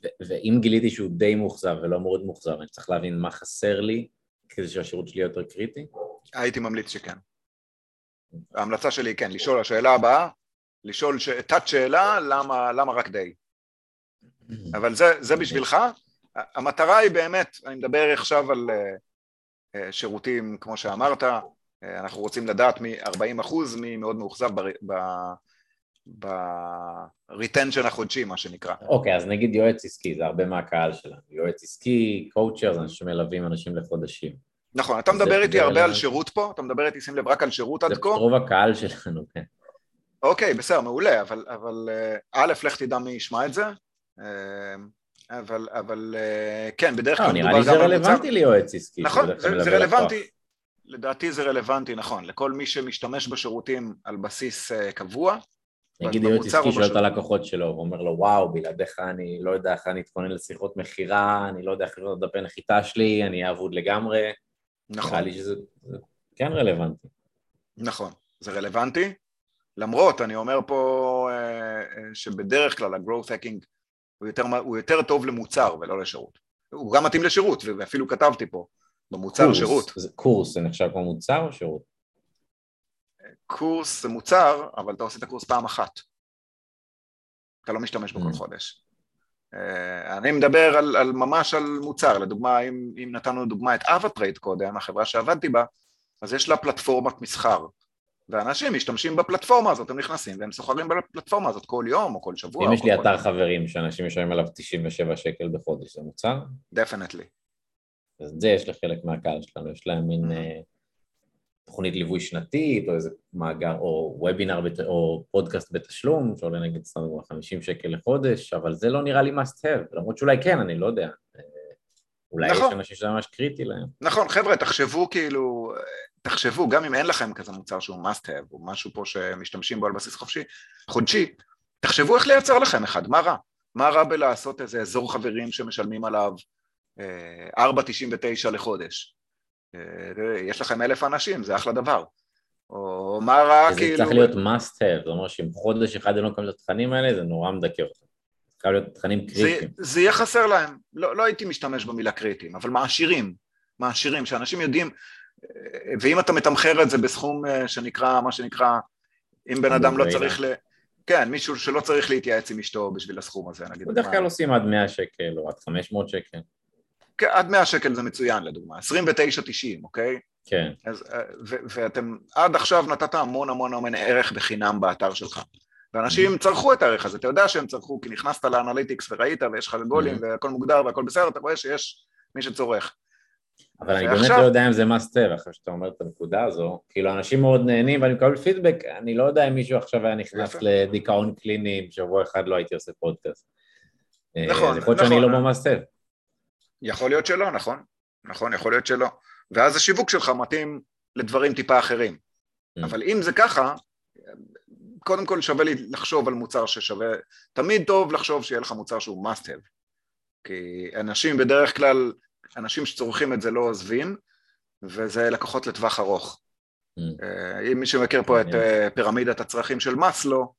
A: ו- ואם גיליתי שהוא די מאוכזב ולא מאוד מאוכזב, אני צריך להבין מה חסר לי כדי שהשירות שלי יהיה יותר קריטי?
B: הייתי ממליץ שכן. ההמלצה שלי היא כן, לשאול, השאלה הבאה, לשאול ש... תת שאלה, למה, למה רק די? אבל זה, זה בשבילך, המטרה היא באמת, אני מדבר עכשיו על אה, שירותים, כמו שאמרת, אה, אנחנו רוצים לדעת מ-40 אחוז, מי מאוד מאוכזב ב-retention החודשי, מה שנקרא.
A: אוקיי, אז נגיד יועץ עסקי, זה הרבה מהקהל שלנו. יועץ עסקי, קואוצ'ר, זה אנשים שמלווים אנשים לחודשים.
B: נכון, אתה
A: זה-
B: מדבר איתי
A: זה
B: הרבה על. שירות פה, אתה מדבר איתי, שים לב, רק על שירות
A: זה
B: עד כה,
A: רוב הקהל שלנו, כן.
B: אוקיי, בסדר, מעולה, אבל, אבל אה, א', לך תדע מי ישמע את זה, אה, אבל, אבל אה, כן, בדרך
A: לא,
B: כלל
A: נראה לי זה
B: גם על מוצר-
A: רלוונטי ליועץ עסקי.
B: נכון, זה, זה. רלוונטי, לדעתי זה רלוונטי, נכון, לכל מי שמשתמש בשירותים על בסיס אה, קבוע,
A: נגיד יועץ עסקי
B: או
A: שואל את. הלקוחות שלו, ואומר לו, וואו, בלעדיך אני לא יודע איך אני אתכונן לשיחות מכירה, אני לא יודע איך לבנות דפי נחיתה שלי, אני אהיה אבוד לגמרי.
B: נכון,
A: נראה לי שזה זה כן רלוונטי.
B: נכון, זה רלוונטי, למרות, אני אומר פה אה, שבדרך כלל ה-growth hacking הוא יותר, הוא יותר טוב למוצר ולא לשירות. הוא גם מתאים לשירות, ואפילו כתבתי פה, במוצר
A: קורס,
B: שירות.
A: זה- קורס זה נחשב כמו מוצר או שירות?
B: קורס זה מוצר, אבל אתה עושה את הקורס פעם אחת. אתה לא משתמש בו כל
A: Mm.
B: חודש. אה, אני מדבר על, על ממש על מוצר, לדוגמה, אם, אם נתנו דוגמה את AvaTrade קודם, החברה שעבדתי בה, אז יש לה פלטפורמת מסחר, ואנשים משתמשים בפלטפורמה הזאת, הם נכנסים והם סוחרים בפלטפורמה הזאת כל יום או כל שבוע.
A: אם יש לי אתר חברים שאנשים משלמים עליו 97 שקל בחודש, זה מוצר?
B: definitely.
A: אז את זה יש לחלק מהקהל שלנו, יש להם מין
B: Mhm.
A: אה, תוכנית ליווי שנתית, או איזה מאגר, או וובינר, או פודקאסט בתשלום, שעולה נגיד סתם דוגמא 50 שקל לחודש, אבל זה לא נראה לי must have, למרות שאולי כן, אני לא יודע. אה, אולי
B: נכון.
A: יש אנשים שזה ממש קריטי להם.
B: נכון, חבר'ה, תחשבו כאילו, תחשבו, גם אם אין לכם כזה מוצר שהוא must have, או משהו פה שמשתמשים בו על בסיס חופשי, חודשי, תחשבו איך לייצר לכם אחד, מה רע? מה רע בלעשות איזה אזור חברים שמשלמים עליו אה, 4.99 לחודש? אה, יש לכם אלף אנשים, זה אחלה דבר. או מה רע
A: זה
B: כאילו...
A: צריך להיות must have, זאת אומרת שאם חודש אחד הם לא מקבלים את התכנים האלה, זה נורא מדכא אותם. זה חייב להיות תכנים
B: זה,
A: קריטיים.
B: זה יהיה חסר להם, לא, לא הייתי משתמש במילה קריטיים, אבל מעשירים, מעשירים, שאנשים יודעים, ואם אתה מתמחר את זה בסכום אה, שנקרא, מה שנקרא, אם בן אדם לא. צריך ל... כן, מישהו שלא צריך להתייעץ עם אשתו בשביל הסכום הזה, נגיד.
A: בדרך כלל עושים עד 100 שקל או עד 500 שקל.
B: כן, עד 100 שקל זה מצוין לדוגמה, 29.90, אוקיי?
A: כן,
B: אז, אה, ו- ואתם עד עכשיו נתת המון המון המון ערך בחינם באתר שלך. ואנשים צרכו את הערך הזה, אתה יודע שהם צרכו, כי נכנסת לאנליטיקס וראית ויש לך גולים
A: Mhm.
B: והכל מוגדר והכל בסדר, אתה רואה שיש מי שצורך.
A: אבל אני באמת לא יודע אם זה must have, אחרי שאתה אומר את הנקודה הזו, כאילו אנשים מאוד נהנים ואני מקבל פידבק, אני לא יודע אם מישהו עכשיו היה נכנס. לדיכאון קליני, אם שבוע אחד לא הייתי עושה פודקאסט. אה,
B: נכון,
A: אז יכול להיות שאני
B: נכון.
A: לא have.
B: יכול להיות שלא, נכון? נכון, יכול להיות שלא. ואז השיווק שלך מתאים לדברים טיפה אחרים.
A: Mm.
B: אבל אם זה ככה, קודם כל שווה לי לחשוב על מוצר ששווה, תמיד טוב לחשוב שיהיה לך מוצר שהוא must have. כי אנשים בדרך כלל, אנשים שצורכים את זה לא עוזבים, וזה לקוחות לטווח ארוך.
A: Mm.
B: אה, אם מישהו מכיר פה את. אה, פירמידת הצרכים של מאסלו,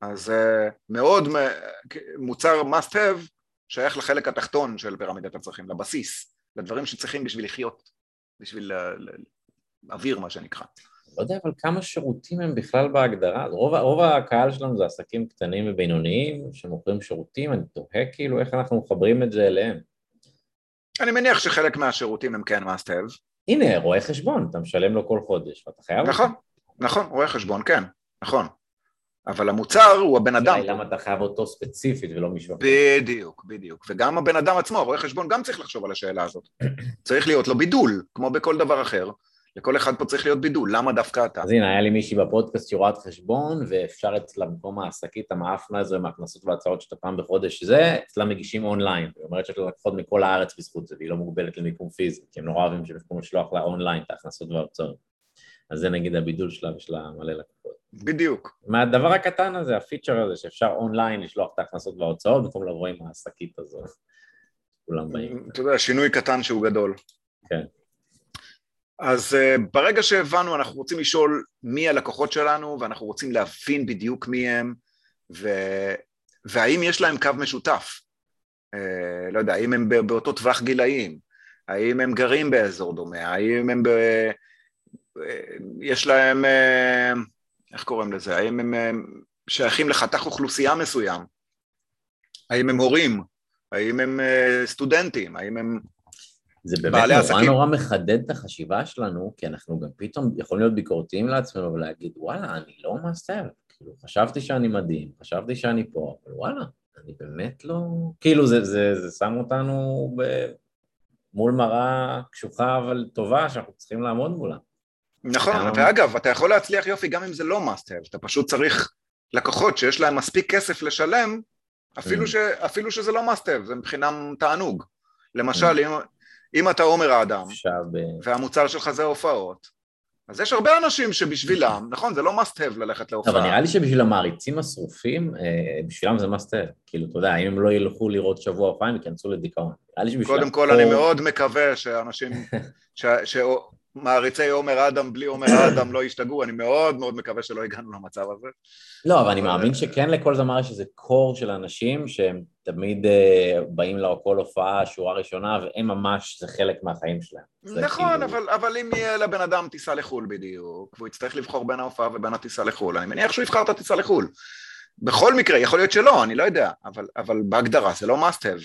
B: אז uh, מאוד מוצר must have שייך לחלק התחתון של פירמידת הצרכים, לבסיס, לדברים שצריכים בשביל לחיות, בשביל אוויר מה שנקרא.
A: לא יודע אבל כמה שירותים הם בכלל בהגדרה, רוב, רוב הקהל שלנו זה עסקים קטנים ובינוניים שמוכרים שירותים, אני תוהה כאילו איך אנחנו מחברים את זה אליהם.
B: אני מניח שחלק מהשירותים הם כן must have.
A: הנה, רואה חשבון, אתה משלם לו כל חודש ואתה חייב...
B: נכון, נכון, רואה חשבון, כן, נכון. אבל המוצר הוא הבן אדם.
A: למה אתה חייב אותו ספציפית ולא מישהו
B: בדיוק, בדיוק. וגם הבן אדם עצמו, רואה חשבון גם צריך לחשוב על השאלה הזאת. צריך להיות לו בידול, כמו בכל דבר אחר. לכל אחד פה צריך להיות בידול, למה דווקא אתה?
A: אז הנה, היה לי מישהי בפודקאסט שרואת חשבון, ואפשר אצלה במקום השקית המעפנה הזו עם ההכנסות וההוצאות שאתה פעם בחודש זה, אצלה מגישים אונליין. היא אומרת שיש לה לקוחות מכל הארץ בזכות זה, והיא לא מוגבלת למיקום פיזי, כי הם נורא אוהבים שבמקום לשלוח לה אונליין את ההכנסות וההוצאות. אז זה נגיד הבידול שלה, ויש לה מלא לקוחות.
B: בדיוק.
A: מהדבר הקטן הזה, הפיצ'ר הזה, שאפשר אונליין לשלוח את ההכנסות וההוצאות, במקום לבוא עם השקית הזו. כולם באים.
B: אתה יודע, שינוי קטן שהוא גדול.
A: כן.
B: אז uh, ברגע שהבנו, אנחנו רוצים לשאול מי הלקוחות שלנו, ואנחנו רוצים להבין בדיוק מי הם, ו... והאם יש להם קו משותף. Uh, לא יודע, האם הם באותו טווח גילאים, האם הם גרים באזור דומה, האם הם ב... יש להם, איך קוראים לזה, האם הם שייכים לחתך אוכלוסייה מסוים, האם הם הורים, האם הם סטודנטים, האם הם
A: זה באמת נורא עסקים. נורא מחדד את החשיבה שלנו, כי אנחנו גם פתאום יכולים להיות ביקורתיים לעצמנו ולהגיד, וואלה, אני לא must have. כאילו, חשבתי שאני מדהים, חשבתי שאני פה, אבל וואלה, אני באמת לא... כאילו, זה, זה, זה שם אותנו ב... מול מראה קשוחה אבל טובה שאנחנו צריכים לעמוד מולה.
B: נכון, ואגב, אתה יכול להצליח יופי גם אם זה לא must have, אתה פשוט צריך לקוחות שיש להם מספיק כסף לשלם, אפילו, mm. ש, אפילו שזה לא must have, זה מבחינתם תענוג. למשל, mm. אם, אם אתה עומר אדם, והמוצר שלך זה הופעות, אז יש הרבה אנשים שבשבילם, נכון, זה לא must have ללכת להופעה.
A: אבל נראה לי שבשביל המעריצים השרופים, אה, בשבילם זה must have. כאילו, אתה יודע, אם הם לא ילכו לראות שבוע הופעה, הם ייכנסו לדיכאון.
B: קודם כל, אני מאוד מקווה שאנשים, מעריצי עומר אדם בלי עומר אדם לא ישתגעו, אני מאוד מאוד מקווה שלא הגענו למצב הזה.
A: לא, אבל אני מאמין שכן לכל זמר יש איזה core של אנשים שהם תמיד אה, באים לכל הופעה, שורה ראשונה, והם ממש, זה חלק מהחיים שלהם.
B: נכון, כאילו... אבל, אבל אם יהיה לבן אדם טיסה לחו"ל בדיוק, והוא יצטרך לבחור בין ההופעה ובין הטיסה לחו"ל, אני מניח שהוא יבחר את הטיסה לחו"ל. בכל מקרה, יכול להיות שלא, אני לא יודע, אבל, אבל בהגדרה זה לא must have.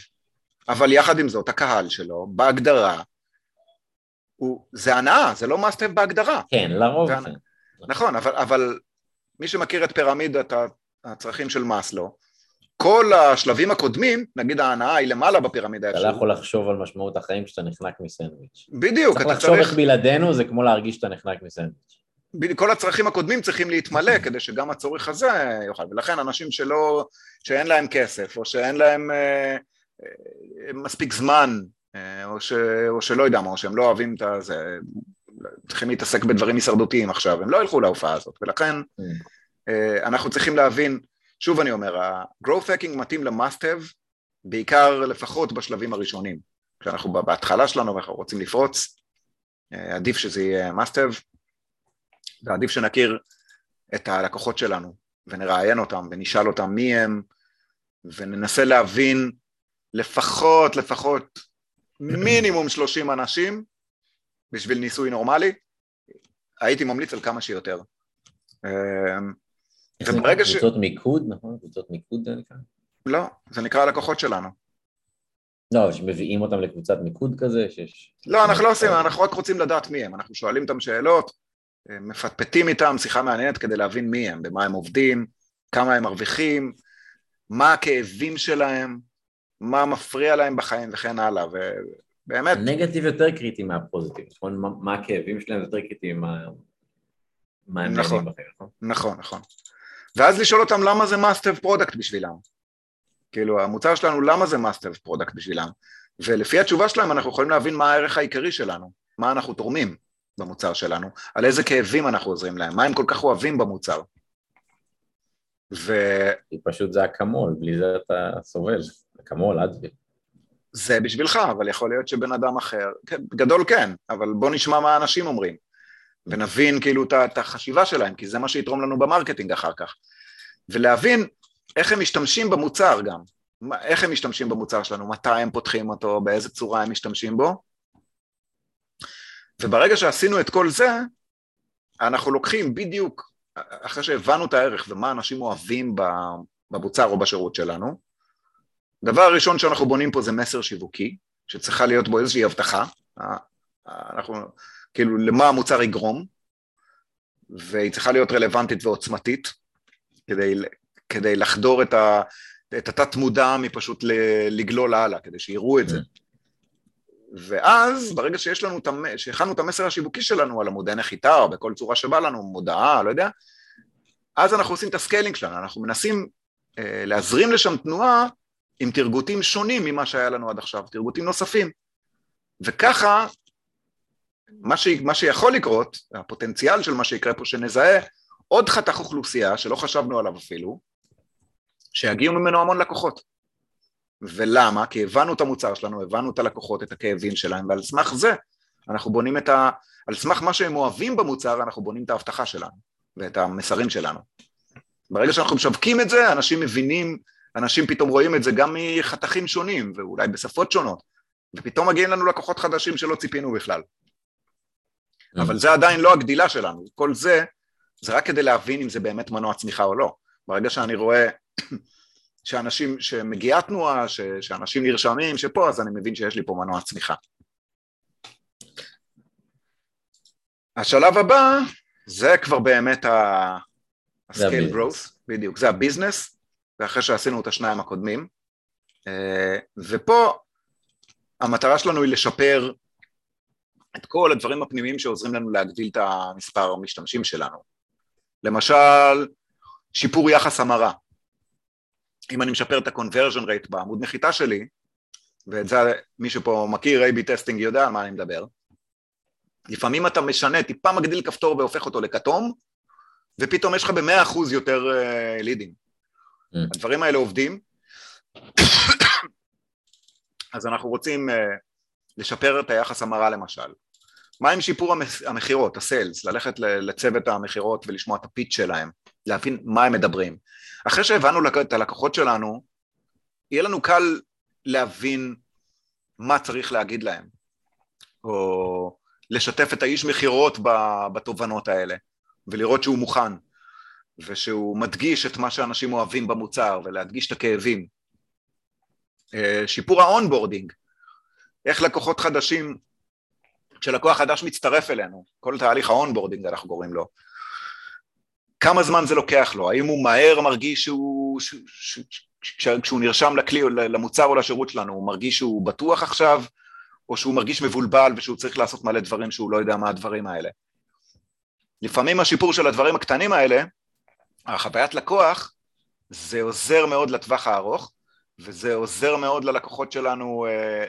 B: אבל יחד עם זאת, הקהל שלו, בהגדרה, הוא, זה הנאה, זה לא must have בהגדרה.
A: כן, לרוב זה.
B: נכון, אבל, אבל מי שמכיר את פירמידת הצרכים של מאסלו, כל השלבים הקודמים, נגיד ההנאה היא למעלה בפירמידה.
A: אתה לא יכול לחשוב על משמעות החיים כשאתה נחנק מסנדוויץ'.
B: בדיוק,
A: אתה צריך... צריך לחשוב איך בלעדינו זה כמו להרגיש שאתה נחנק מסנדוויץ'.
B: כל הצרכים הקודמים צריכים להתמלא כדי שגם הצורך הזה יוכל, ולכן אנשים שלא, שאין להם כסף, או שאין להם אה, אה, מספיק זמן אה, או, ש, או שלא יודע מה, או שהם לא אוהבים את זה, צריכים להתעסק בדברים הישרדותיים עכשיו, הם לא ילכו להופעה הזאת, ולכן mm. אה, אנחנו צריכים להבין, שוב אני אומר, ה-growth hacking מתאים ל-must have, בעיקר לפחות בשלבים הראשונים, כשאנחנו בהתחלה שלנו ואנחנו רוצים לפרוץ, אה, עדיף שזה יהיה must have, ועדיף שנכיר את הלקוחות שלנו, ונראיין אותם, ונשאל אותם מי הם, וננסה להבין לפחות, לפחות מינימום 30 אנשים בשביל ניסוי נורמלי, הייתי ממליץ על כמה שיותר.
A: וברגע ש... קבוצות מיקוד, נכון? קבוצות מיקוד זה נקרא?
B: לא, זה נקרא הלקוחות שלנו.
A: לא, שמביאים אותם לקבוצת מיקוד כזה, שיש...
B: לא, אנחנו לא עושים, אנחנו רק רוצים לדעת מי הם, אנחנו שואלים אותם שאלות, אה, מפטפטים איתם שיחה מעניינת כדי להבין מי הם, במה הם עובדים, כמה הם מרוויחים, מה הכאבים שלהם, מה מפריע להם בחיים וכן הלאה, ובאמת...
A: הנגטיב יותר קריטי מהפוזיטיב, נכון? מה הכאבים שלהם יותר קריטי מה... מה הם
B: נכון, בחיים, נכון? נכון, נכון. ואז לשאול אותם למה זה must have product בשבילם. כאילו, המוצר שלנו, למה זה must have product בשבילם? ולפי התשובה שלהם אנחנו יכולים להבין מה הערך העיקרי שלנו, מה אנחנו תורמים במוצר שלנו, על איזה כאבים אנחנו עוזרים להם, מה הם כל כך אוהבים במוצר.
A: ו... פשוט זה אקמול, בלי זה אתה סובל. אקמול, אדוויל.
B: זה בשבילך, אבל יכול להיות שבן אדם אחר, כן, גדול כן, אבל בוא נשמע מה האנשים אומרים, ונבין כאילו את החשיבה שלהם, כי זה מה שיתרום לנו ב marketing אחר כך. ולהבין איך הם משתמשים במוצר גם, איך הם משתמשים במוצר שלנו, מתי הם פותחים אותו, באיזה צורה הם משתמשים בו, וברגע שעשינו את כל זה, אנחנו לוקחים בדיוק, אחרי שהבנו את הערך ומה אנשים אוהבים במוצר או בשירות שלנו, דבר הראשון שאנחנו בונים פה זה מסר שיווקי, שצריכה להיות בו איזושהי הבטחה, אנחנו, כאילו למה המוצר יגרום, והיא צריכה להיות רלוונטית ועוצמתית, כדי, כדי לחדור את, ה, את התת מודע מפשוט לגלול הלאה, כדי שיראו את זה. ואז ברגע שיש לנו, שהכנו את המסר השיווקי שלנו על עמודי נחיתה או בכל צורה שבא לנו, מודעה, לא יודע, אז אנחנו עושים את ה scaling שלנו, אנחנו מנסים אה, להזרים לשם תנועה עם טירגוטים שונים ממה שהיה לנו עד עכשיו, טירגוטים נוספים. וככה, מה, ש... מה שיכול לקרות, הפוטנציאל של מה שיקרה פה, שנזהה עוד חתך אוכלוסייה שלא חשבנו עליו אפילו, שיגיעו ממנו המון לקוחות. ולמה? כי הבנו את המוצר שלנו, הבנו את הלקוחות, את הכאבים שלהם, ועל סמך זה אנחנו בונים את ה... על סמך מה שהם אוהבים במוצר, אנחנו בונים את ההבטחה שלנו ואת המסרים שלנו. ברגע שאנחנו משווקים את זה, אנשים מבינים, אנשים פתאום רואים את זה גם מחתכים שונים, ואולי בשפות שונות, ופתאום מגיעים לנו לקוחות חדשים שלא ציפינו בכלל. אבל זה עדיין לא הגדילה שלנו, כל זה, זה רק כדי להבין אם זה באמת מנוע צמיחה או לא. ברגע שאני רואה שאנשים, שמגיעה תנועה, ש, שאנשים נרשמים, שפה, אז אני מבין שיש לי פה מנוע צמיחה. השלב הבא, זה כבר באמת ה-scale growth, בדיוק, זה הביזנס, ואחרי שעשינו את השניים הקודמים, אה, ופה המטרה שלנו היא לשפר את כל הדברים הפנימיים שעוזרים לנו להגדיל את המספר המשתמשים שלנו. למשל, שיפור יחס המרה. אם אני משפר את ה-conversion rate בעמוד נחיתה שלי, ואת זה מי שפה מכיר A-B testing יודע על מה אני מדבר, לפעמים אתה משנה, טיפה מגדיל כפתור והופך אותו לכתום, ופתאום יש לך במאה אחוז יותר uh, לידים. Mm. הדברים האלה עובדים, אז אנחנו רוצים uh, לשפר את היחס המרה למשל. מה עם שיפור המכירות, ה sales, ללכת לצוות המכירות ולשמוע את ה pitch שלהם, להבין מה הם מדברים. אחרי שהבנו את הלקוחות שלנו, יהיה לנו קל להבין מה צריך להגיד להם, או לשתף את האיש מכירות בתובנות האלה, ולראות שהוא מוכן, ושהוא מדגיש את מה שאנשים אוהבים במוצר, ולהדגיש את הכאבים. אה, שיפור ה onboarding, איך לקוחות חדשים, כשלקוח חדש מצטרף אלינו, כל תהליך ה onboarding אנחנו קוראים לו, כמה זמן זה לוקח לו, האם הוא מהר מרגיש שהוא, ש, ש, ש, כשהוא נרשם לכלי למוצר או לשירות שלנו, הוא מרגיש שהוא בטוח עכשיו, או שהוא מרגיש מבולבל ושהוא צריך לעשות מלא דברים שהוא לא יודע מה הדברים האלה. לפעמים השיפור של הדברים הקטנים האלה, החוויית לקוח, זה עוזר מאוד לטווח הארוך, וזה עוזר מאוד ללקוחות שלנו, אה,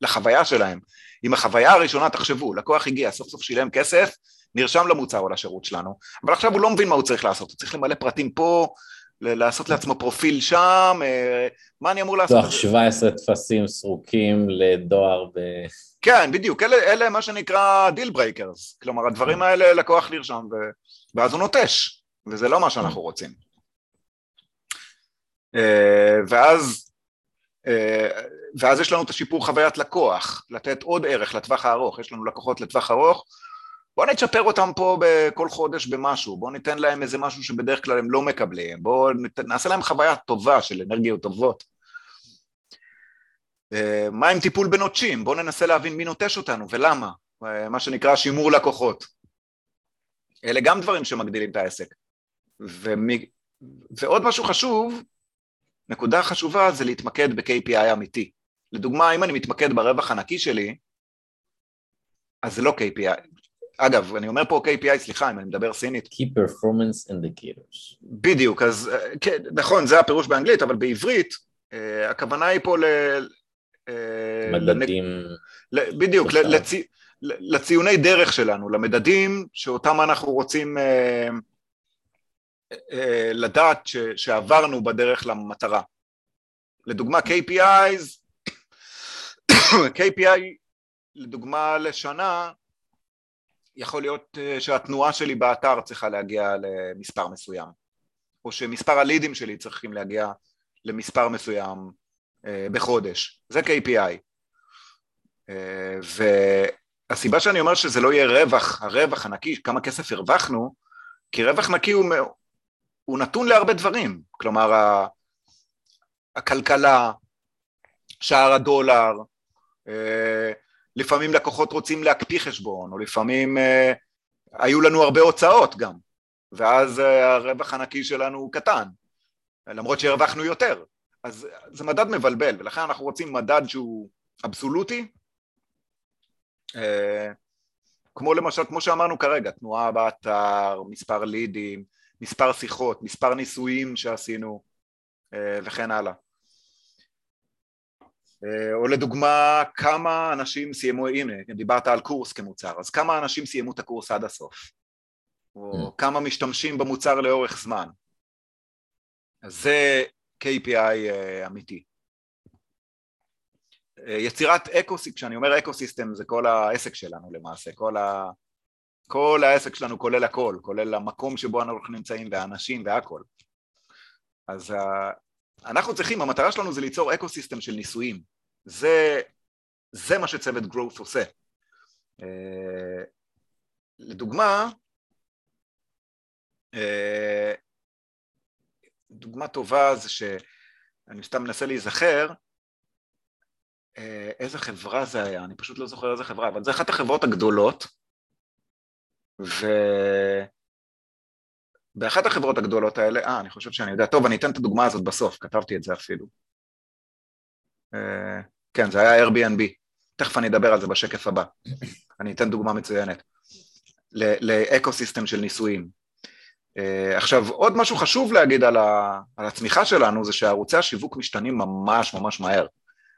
B: לחוויה שלהם. אם החוויה הראשונה, תחשבו, לקוח הגיע, סוף סוף שילם כסף, נרשם למוצר או לשירות שלנו, אבל עכשיו הוא לא מבין מה הוא צריך לעשות, הוא צריך למלא פרטים פה, לעשות לעצמו פרופיל שם, אה, מה אני אמור לעשות?
A: דוח 17 טפסים סרוקים לדואר ב...
B: כן, בדיוק, אלה, אלה מה שנקרא deal breakers, כלומר הדברים האלה לקוח נרשם ו... ואז הוא נוטש, וזה לא מה שאנחנו רוצים. אה, ואז, ואז יש לנו את השיפור חוויית לקוח, לתת עוד ערך לטווח הארוך, יש לנו לקוחות לטווח ארוך, בואו נצ'פר אותם פה בכל חודש במשהו, בואו ניתן להם איזה משהו שבדרך כלל הם לא מקבלים, בואו נעשה להם חוויה טובה של אנרגיות טובות. אה, מה עם טיפול בנוטשים? בואו ננסה להבין מי נוטש אותנו ולמה, אה, מה שנקרא שימור לקוחות. אלה גם דברים שמגדילים את העסק. ומי... ועוד משהו חשוב, נקודה חשובה זה להתמקד ב-KPI אמיתי. לדוגמה, אם אני מתמקד ברווח הנקי שלי, אז זה לא KPI, אגב, אני אומר פה KPI, סליחה אם אני מדבר סינית.
A: Key Performance Indicators.
B: בדיוק, אז אה, כן, נכון, זה הפירוש באנגלית, אבל בעברית אה, הכוונה היא פה ל...
A: אה, מדדים.
B: ל, בדיוק, ל, לצ, לציוני דרך שלנו, למדדים שאותם אנחנו רוצים לדעת ש, שעברנו בדרך למטרה. לדוגמה KPIs, KPI לדוגמה לשנה יכול להיות אה, שהתנועה שלי באתר צריכה להגיע למספר מסוים, או שמספר הלידים שלי צריכים להגיע למספר מסוים אה, בחודש, זה KPI. אה, והסיבה שאני אומר שזה לא יהיה רווח, הרווח הנקי, כמה כסף הרווחנו, כי רווח נקי הוא, הוא נתון להרבה דברים, כלומר הכלכלה, שער הדולר, אה, לפעמים לקוחות רוצים להקפיא חשבון, או לפעמים אה, היו לנו הרבה הוצאות גם, ואז אה, הרווח הנקי שלנו הוא קטן, למרות שהרווחנו יותר. אז זה מדד מבלבל, ולכן אנחנו רוצים מדד שהוא אבסולוטי, כמו למשל, כמו שאמרנו כרגע, תנועה באתר, מספר לידים, מספר שיחות, מספר ניסויים שעשינו וכן הלאה. אה, או לדוגמה, כמה אנשים סיימו, הנה, דיברת על קורס כמוצר, אז כמה אנשים סיימו את הקורס עד הסוף? או mm. כמה משתמשים במוצר לאורך זמן? אז זה KPI אה, אמיתי. אה, יצירת ecosystem, כשאני אומר ecosystem זה כל העסק שלנו למעשה, כל, ה... כל העסק שלנו כולל הכל, כולל המקום שבו אנחנו נמצאים והאנשים והכל. אז אנחנו צריכים, המטרה שלנו זה ליצור ecosystem של ניסויים. זה, זה מה שצוות growth עושה. Uh, לדוגמה, uh, דוגמה טובה זה שאני סתם מנסה להיזכר איזה חברה זה היה, אני פשוט לא זוכר איזה חברה, אבל זה אחת החברות הגדולות ו... באחת החברות הגדולות האלה, אה, אני חושב שאני יודע, טוב, אני אתן את הדוגמה הזאת בסוף, כתבתי את זה אפילו. Uh, כן, זה היה Airbnb, תכף אני אדבר על זה בשקף הבא, אני אתן דוגמה מצוינת, לאקו-סיסטם של ניסויים. Uh, עכשיו, עוד משהו חשוב להגיד על, ה, על הצמיחה שלנו, זה שערוצי השיווק משתנים ממש ממש מהר.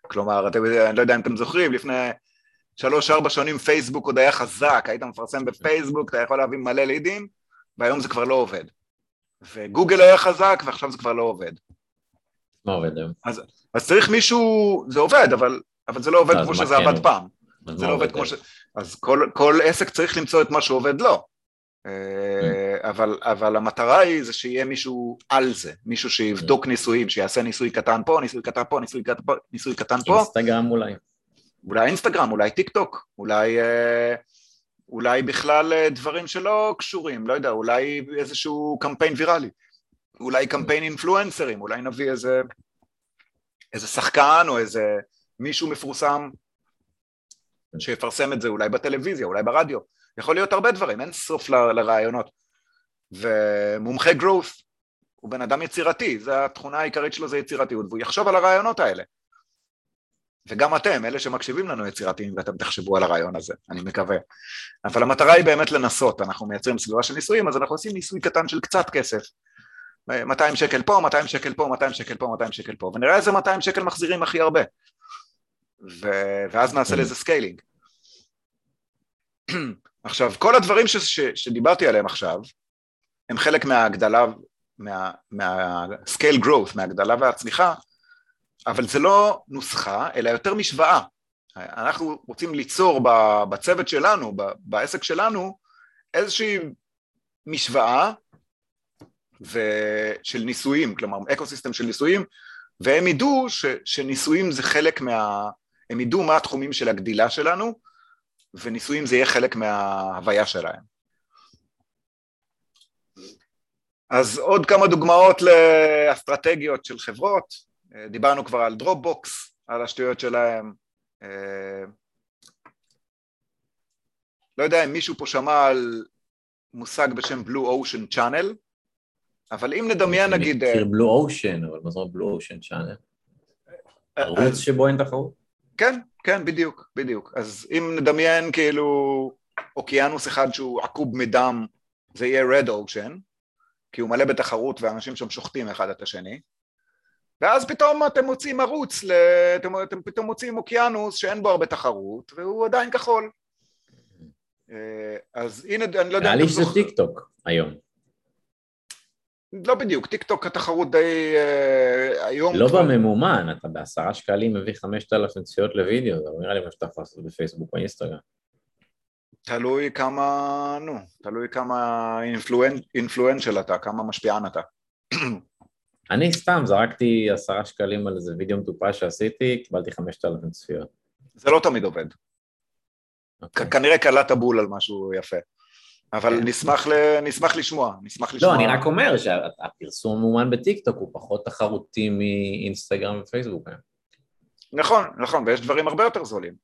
B: כלומר, אתם, אני לא יודע אם אתם זוכרים, לפני שלוש-ארבע שנים פייסבוק עוד היה חזק, היית מפרסם בפייסבוק, אתה יכול להביא מלא לידים, והיום זה כבר לא עובד. וגוגל היה חזק ועכשיו זה כבר לא עובד.
A: מה עובד היום?
B: אז, אז צריך מישהו, זה עובד, אבל, אבל זה לא עובד כמו שזה כן עבד פעם. זה לא עובד כמו ש... אז כל, כל עסק צריך למצוא את מה שעובד לו. אה, mm. אבל, אבל המטרה היא זה שיהיה מישהו על זה, מישהו שיבדוק mm. ניסויים, שיעשה ניסוי קטן פה, ניסוי קטן פה, ניסוי קטן פה, ניסוי קטן פה.
A: אינסטגרם אולי.
B: אולי אינסטגרם, אולי טיק טוק, אולי אה, אולי בכלל אה, דברים שלא קשורים, לא יודע, אולי איזשהו קמפיין ויראלי, אולי קמפיין אינפלואנסרים, אולי נביא איזה, איזה שחקן או איזה מישהו מפורסם שיפרסם את זה אולי בטלוויזיה, אולי ברדיו, יכול להיות הרבה דברים, אין סוף ל, לרעיונות. ומומחה growth הוא בן אדם יצירתי, זו התכונה העיקרית שלו זה יצירתיות, והוא יחשוב על הרעיונות האלה. וגם אתם, אלה שמקשיבים לנו יצירתיים, ואתם תחשבו על הרעיון הזה, אני מקווה. אבל המטרה היא באמת לנסות, אנחנו מייצרים סביבה של ניסויים, אז אנחנו עושים ניסוי קטן של קצת כסף. 200 שקל פה, 200 שקל פה, 200 שקל פה, 200 שקל פה, ונראה איזה 200 שקל מחזירים הכי הרבה. ו... ואז נעשה לזה scaling. עכשיו, כל הדברים ש... ש... שדיברתי עליהם עכשיו, הם חלק מההגדלה, מה... מה-scale growth, מההגדלה והצמיחה, אבל זה לא נוסחה, אלא יותר משוואה. אנחנו רוצים ליצור בצוות שלנו, בעסק שלנו, איזושהי משוואה של ניסויים, כלומר ecosystem של ניסויים, והם ידעו ש, שניסויים זה חלק מה... הם ידעו מה התחומים של הגדילה שלנו, וניסויים זה יהיה חלק מההוויה שלהם. אז עוד כמה דוגמאות לאסטרטגיות של חברות, דיברנו כבר על דרופבוקס, על השטויות שלהם. אה, לא יודע אם מישהו פה שמע על מושג בשם Blue Ocean Channel, אבל אם נדמיין נגיד...
A: אני מכיר Blue Ocean, אבל מה זאת אומרת Blue Ocean Channel? אה, ערוץ שבו אין תחרות?
B: כן, כן, בדיוק, בדיוק. אז אם נדמיין כאילו אוקיינוס אחד שהוא עקוב מדם, זה יהיה Red Ocean, כי הוא מלא בתחרות ואנשים שם שוחטים אחד את השני. ואז פתאום אתם מוצאים ערוץ, אתם, אתם פתאום מוצאים אוקיינוס שאין בו הרבה תחרות והוא עדיין כחול. אה, אז הנה, אני לא יודע...
A: נראה לי שזה טיק טוק היום.
B: לא בדיוק, טיק טוק התחרות די uh, היום...
A: לא כבר... בממומן, אתה בעשרה שקלים מביא חמשת אלפים צפיות לוידאו, זה נראה לי מה שאתה יכול לעשות בפייסבוק או אינסטגרם.
B: תלוי כמה, נו, תלוי כמה אינפלואנשל אתה, כמה משפיען אתה.
A: אני סתם זרקתי עשרה שקלים על איזה וידאו מטופש שעשיתי, קיבלתי חמשת אלפים צפיות.
B: זה לא תמיד עובד.
A: אוקיי.
B: כנראה קלעת בול על משהו יפה. אבל
A: כן.
B: נשמח, ל... נשמח לשמוע, נשמח לשמוע.
A: לא, אני רק אומר שהפרסום מאומן בטיקטוק הוא פחות תחרותי מאינסטגרם ופייסבוק. היום.
B: נכון, נכון, ויש דברים הרבה יותר זולים.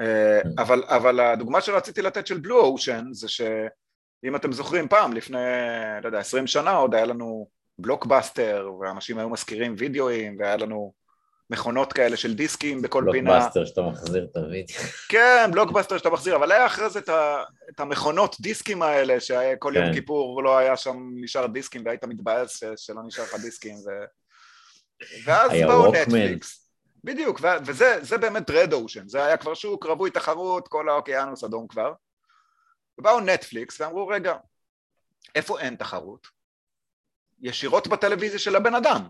B: אה,
A: כן.
B: אבל, אבל הדוגמה שרציתי לתת של בלו אושן זה שאם אתם זוכרים פעם, לפני, לא יודע, 20 שנה עוד היה לנו בלוקבאסטר, ואנשים היו מזכירים וידאוים, והיה לנו מכונות כאלה של דיסקים בכל פינה.
A: בלוקבאסטר שאתה מחזיר את הוידאו.
B: כן, בלוקבאסטר שאתה מחזיר, אבל היה אחרי זה את, ה, את המכונות דיסקים האלה, שכל יום
A: כן.
B: כיפור לא היה שם נשאר דיסקים, והיית מתבאס ש- שלא נשאר לך דיסקים, ו... ואז באו. נטפליקס. בדיוק, ו- וזה זה באמת red ocean, זה היה כבר שוק, רווי תחרות, כל האוקיינוס אדום כבר. ובאו נטפליקס ואמרו, רגע, איפה אין תחרות? ישירות בטלוויזיה של הבן אדם.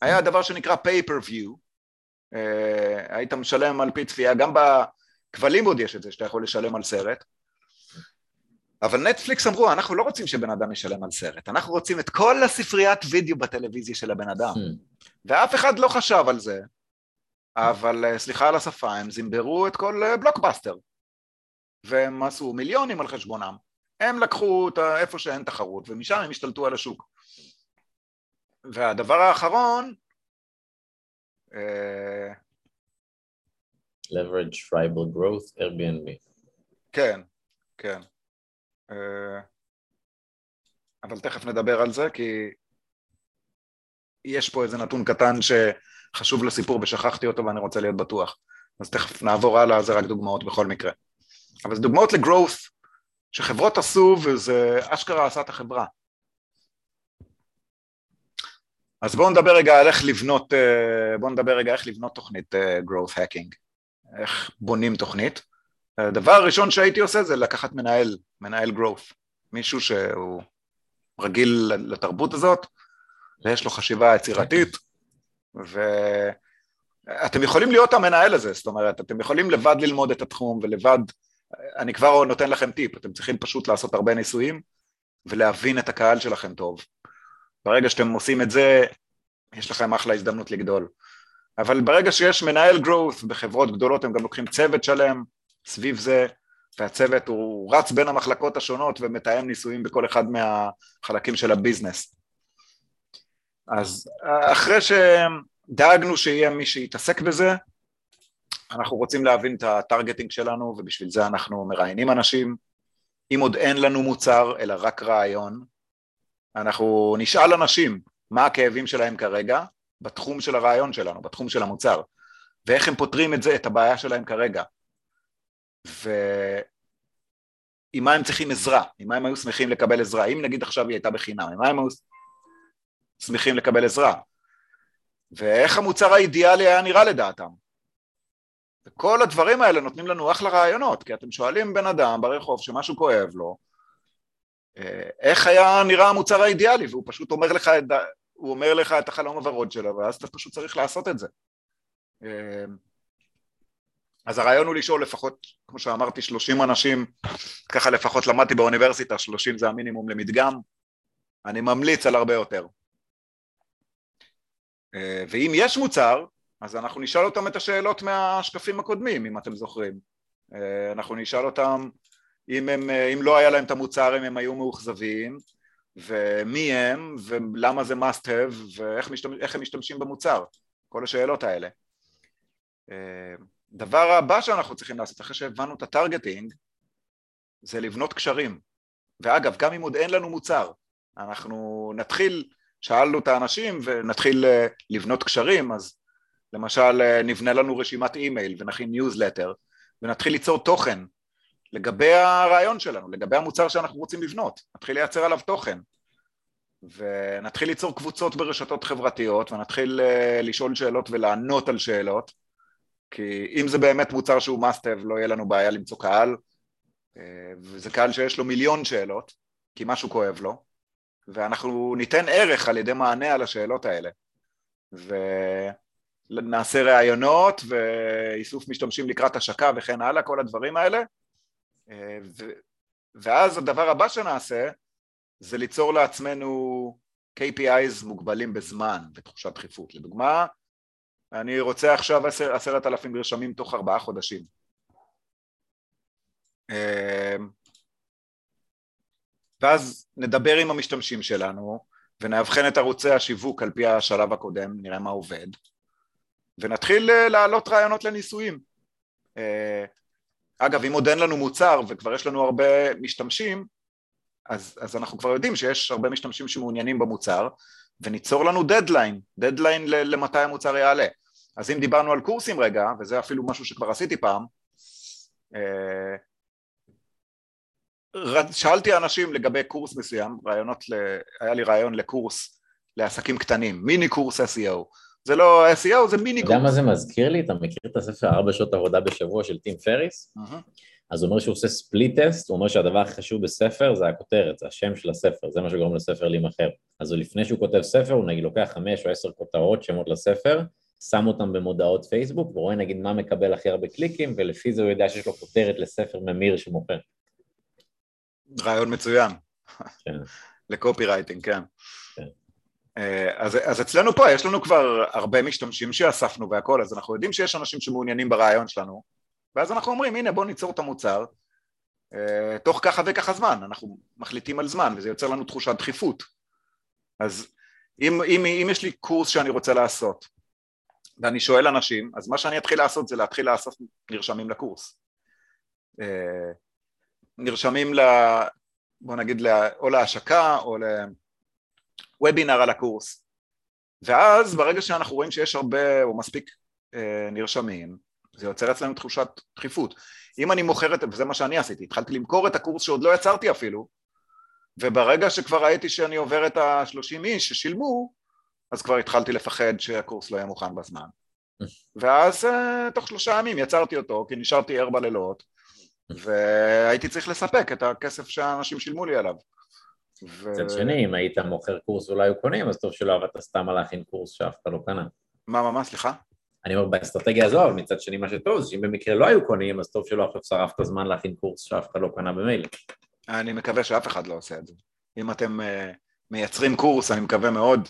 B: היה דבר שנקרא pay-per-view, אה, היית משלם על פי צפייה, גם בכבלים עוד יש את זה, שאתה יכול לשלם על סרט. אבל נטפליקס אמרו, אנחנו לא רוצים שבן אדם ישלם על סרט, אנחנו רוצים את כל הספריית וידאו בטלוויזיה של הבן אדם.
A: Hmm.
B: ואף אחד לא חשב על זה, אבל אה, סליחה על השפה, הם זימברו את כל אה, בלוקבאסטר. והם עשו מיליונים על חשבונם. הם לקחו את איפה שאין תחרות, ומשם הם השתלטו על השוק. והדבר האחרון, אה,
A: leverage tribal growth, Airbnb.
B: כן, כן. אה, אבל תכף נדבר על זה, כי יש פה איזה נתון קטן שחשוב לסיפור ושכחתי אותו ואני רוצה להיות בטוח. אז תכף נעבור הלאה, זה רק דוגמאות בכל מקרה. אבל זה דוגמאות לגרוס שחברות עשו וזה אשכרה עשה את החברה. אז בואו נדבר רגע על איך לבנות, אה, בואו נדבר רגע איך לבנות תוכנית אה, growth hacking, איך בונים תוכנית. הדבר הראשון שהייתי עושה זה לקחת מנהל, מנהל growth, מישהו שהוא רגיל לתרבות הזאת ויש לו חשיבה יצירתית ואתם יכולים להיות המנהל הזה, זאת אומרת, אתם יכולים לבד ללמוד את התחום ולבד, אני כבר נותן לכם טיפ, אתם צריכים פשוט לעשות הרבה ניסויים ולהבין את הקהל שלכם טוב. ברגע שאתם עושים את זה, יש לכם אחלה הזדמנות לגדול. אבל ברגע שיש מנהל growth בחברות גדולות, הם גם לוקחים צוות שלם סביב זה, והצוות הוא רץ בין המחלקות השונות ומתאם ניסויים בכל אחד מהחלקים של הביזנס. אז אחרי שדאגנו שיהיה מי שיתעסק בזה, אנחנו רוצים להבין את הטרגטינג שלנו, ובשביל זה אנחנו מראיינים אנשים. אם עוד אין לנו מוצר, אלא רק רעיון, אנחנו נשאל אנשים מה הכאבים שלהם כרגע, בתחום של הרעיון שלנו, בתחום של המוצר, ואיך הם פותרים את זה, את הבעיה שלהם כרגע. ועם מה הם צריכים עזרה, עם מה הם היו שמחים לקבל עזרה, אם נגיד עכשיו היא הייתה בחינם, עם מה הם היו שמחים לקבל עזרה, ואיך המוצר האידיאלי היה נראה לדעתם. וכל הדברים האלה נותנים לנו אחלה רעיונות, כי אתם שואלים בן אדם ברחוב שמשהו כואב לו, איך היה נראה המוצר האידיאלי, והוא פשוט אומר לך את, הוא אומר לך את החלום הוורוד שלו, ואז אתה פשוט צריך לעשות את זה. אה, אז הרעיון הוא לשאול לפחות, כמו שאמרתי, 30 אנשים, ככה לפחות למדתי באוניברסיטה, 30 זה המינימום למדגם, אני ממליץ על הרבה יותר. אה, ואם יש מוצר, אז אנחנו נשאל אותם את השאלות מהשקפים הקודמים, אם אתם זוכרים. אה, אנחנו נשאל אותם אם, הם, אה, אם לא היה להם את המוצר, אם הם היו מאוכזבים, ומי הם, ולמה זה must have, ואיך משתמש, הם משתמשים במוצר, כל השאלות האלה. אה, דבר הבא שאנחנו צריכים לעשות אחרי שהבנו את הטרגטינג זה לבנות קשרים. ואגב, גם אם עוד אין לנו מוצר, אנחנו נתחיל, שאלנו את האנשים ונתחיל אה, לבנות קשרים, אז למשל נבנה לנו רשימת אימייל ונכין ניוזלטר ונתחיל ליצור תוכן לגבי הרעיון שלנו, לגבי המוצר שאנחנו רוצים לבנות, נתחיל לייצר עליו תוכן ונתחיל ליצור קבוצות ברשתות חברתיות ונתחיל אה, לשאול שאלות ולענות על שאלות כי אם זה באמת מוצר שהוא must have לא יהיה לנו בעיה למצוא קהל אה, וזה קהל שיש לו מיליון שאלות כי משהו כואב לו ואנחנו ניתן ערך על ידי מענה על השאלות האלה ונעשה ראיונות ואיסוף משתמשים לקראת השקה וכן הלאה כל הדברים האלה. ואז הדבר הבא שנעשה זה ליצור לעצמנו KPIs מוגבלים בזמן ותחושת דחיפות. לדוגמה, אני רוצה עכשיו עשרת אלפים נרשמים תוך ארבעה חודשים. אמ, ואז נדבר עם המשתמשים שלנו ונאבחן את ערוצי השיווק על פי השלב הקודם, נראה מה עובד, ונתחיל אה, להעלות רעיונות לניסויים. אגב, אם עוד אין לנו מוצר וכבר יש לנו הרבה משתמשים, אז, אז אנחנו כבר יודעים שיש הרבה משתמשים שמעוניינים במוצר, וניצור לנו דדליין, דדליין למתי המוצר יעלה. אז אם דיברנו על קורסים רגע, וזה אפילו משהו שכבר עשיתי פעם, אה, שאלתי אנשים לגבי קורס מסוים, רעיונות, ל... היה לי רעיון לקורס לעסקים קטנים, מיני קורס SEO. זה לא SEO, זה מיני קורס.
A: אתה יודע מה זה מזכיר לי? אתה מכיר את הספר ארבע שעות עבודה בשבוע של טים פרי�ס? Uh-huh. אז הוא אומר שהוא עושה split test, הוא אומר שהדבר הכי חשוב בספר זה הכותרת, זה השם של הספר, זה מה שגורם לספר להימכר. אז לפני שהוא כותב ספר, הוא נגיד לוקח חמש או עשר כותרות, שמות לספר, שם אותם במודעות פייסבוק, ורואה נגיד מה מקבל הכי הרבה קליקים, ולפי זה הוא יודע שיש לו כותרת לספר ממיר שמוכר.
B: רעיון מצוין. כן. לקופי רייטינג, כן. אה, אז, אז אצלנו פה יש לנו כבר הרבה משתמשים שאספנו והכל, אז אנחנו יודעים שיש אנשים שמעוניינים ברעיון שלנו, ואז אנחנו אומרים הנה בוא ניצור את המוצר אה, תוך ככה וככה זמן, אנחנו מחליטים על זמן וזה יוצר לנו תחושת דחיפות. אז אם, אם, אם יש לי קורס שאני רוצה לעשות ואני שואל אנשים, אז מה שאני אתחיל לעשות זה להתחיל לאסוף נרשמים לקורס. אה, נרשמים ל... בוא נגיד או להשקה או לוובינר על הקורס. ואז ברגע שאנחנו רואים שיש הרבה או מספיק אה, נרשמים זה יוצר אצלנו תחושת דחיפות. אם אני מוכר את, וזה מה שאני עשיתי, התחלתי למכור את הקורס שעוד לא יצרתי אפילו וברגע שכבר ראיתי שאני עובר את השלושים איש ששילמו אז כבר התחלתי לפחד שהקורס לא יהיה מוכן בזמן. ואז אה, תוך שלושה ימים יצרתי אותו כי נשארתי ער בלילות והייתי צריך לספק את הכסף שהאנשים שילמו לי עליו.
A: מצד ו... שני, אם היית מוכר קורס ואולי היו קונים, אז טוב שלא עבדת סתם על להכין קורס שאף אחד לא קנה.
B: מה, מה, מה, סליחה?
A: אני אומר, באסטרטגיה הזו, אבל מצד שני מה שטוב, זה שאם במקרה לא היו קונים, אז טוב שלא עכשיו שרפת זמן להכין קורס שאף אחד לא קנה במילא.
B: אני מקווה שאף אחד לא עושה את זה. אם אתם uh, מייצרים קורס, אני מקווה מאוד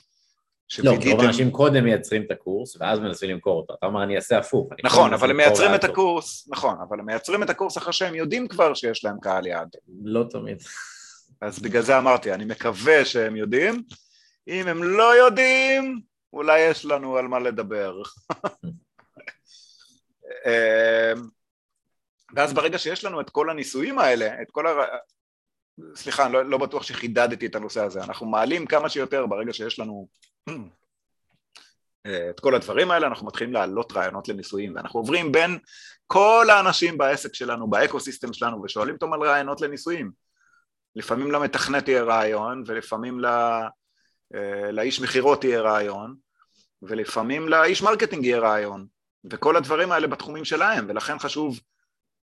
A: לא, רוב האנשים קודם מייצרים את הקורס ואז מנסים למכור אותו, אתה אומר אני אעשה הפוך.
B: נכון, אבל הם מייצרים את הקורס, נכון, אבל הם מייצרים את הקורס אחרי שהם יודעים כבר שיש להם קהל יעד.
A: לא תמיד.
B: אז בגלל זה אמרתי, אני מקווה שהם יודעים, אם הם לא יודעים, אולי יש לנו על מה לדבר. אמ, ואז ברגע שיש לנו את כל הניסויים האלה, את כל ה... סליחה, אני לא, לא בטוח שחידדתי את הנושא הזה, אנחנו מעלים כמה שיותר ברגע שיש לנו את כל הדברים האלה, אנחנו מתחילים להעלות רעיונות לניסויים, ואנחנו עוברים בין כל האנשים בעסק שלנו, באקו-סיסטם שלנו, ושואלים אותם על רעיונות לניסויים. לפעמים למתכנת יהיה רעיון, ולפעמים לא, לאיש מכירות יהיה רעיון, ולפעמים לאיש marketing יהיה רעיון, וכל הדברים האלה בתחומים שלהם, ולכן חשוב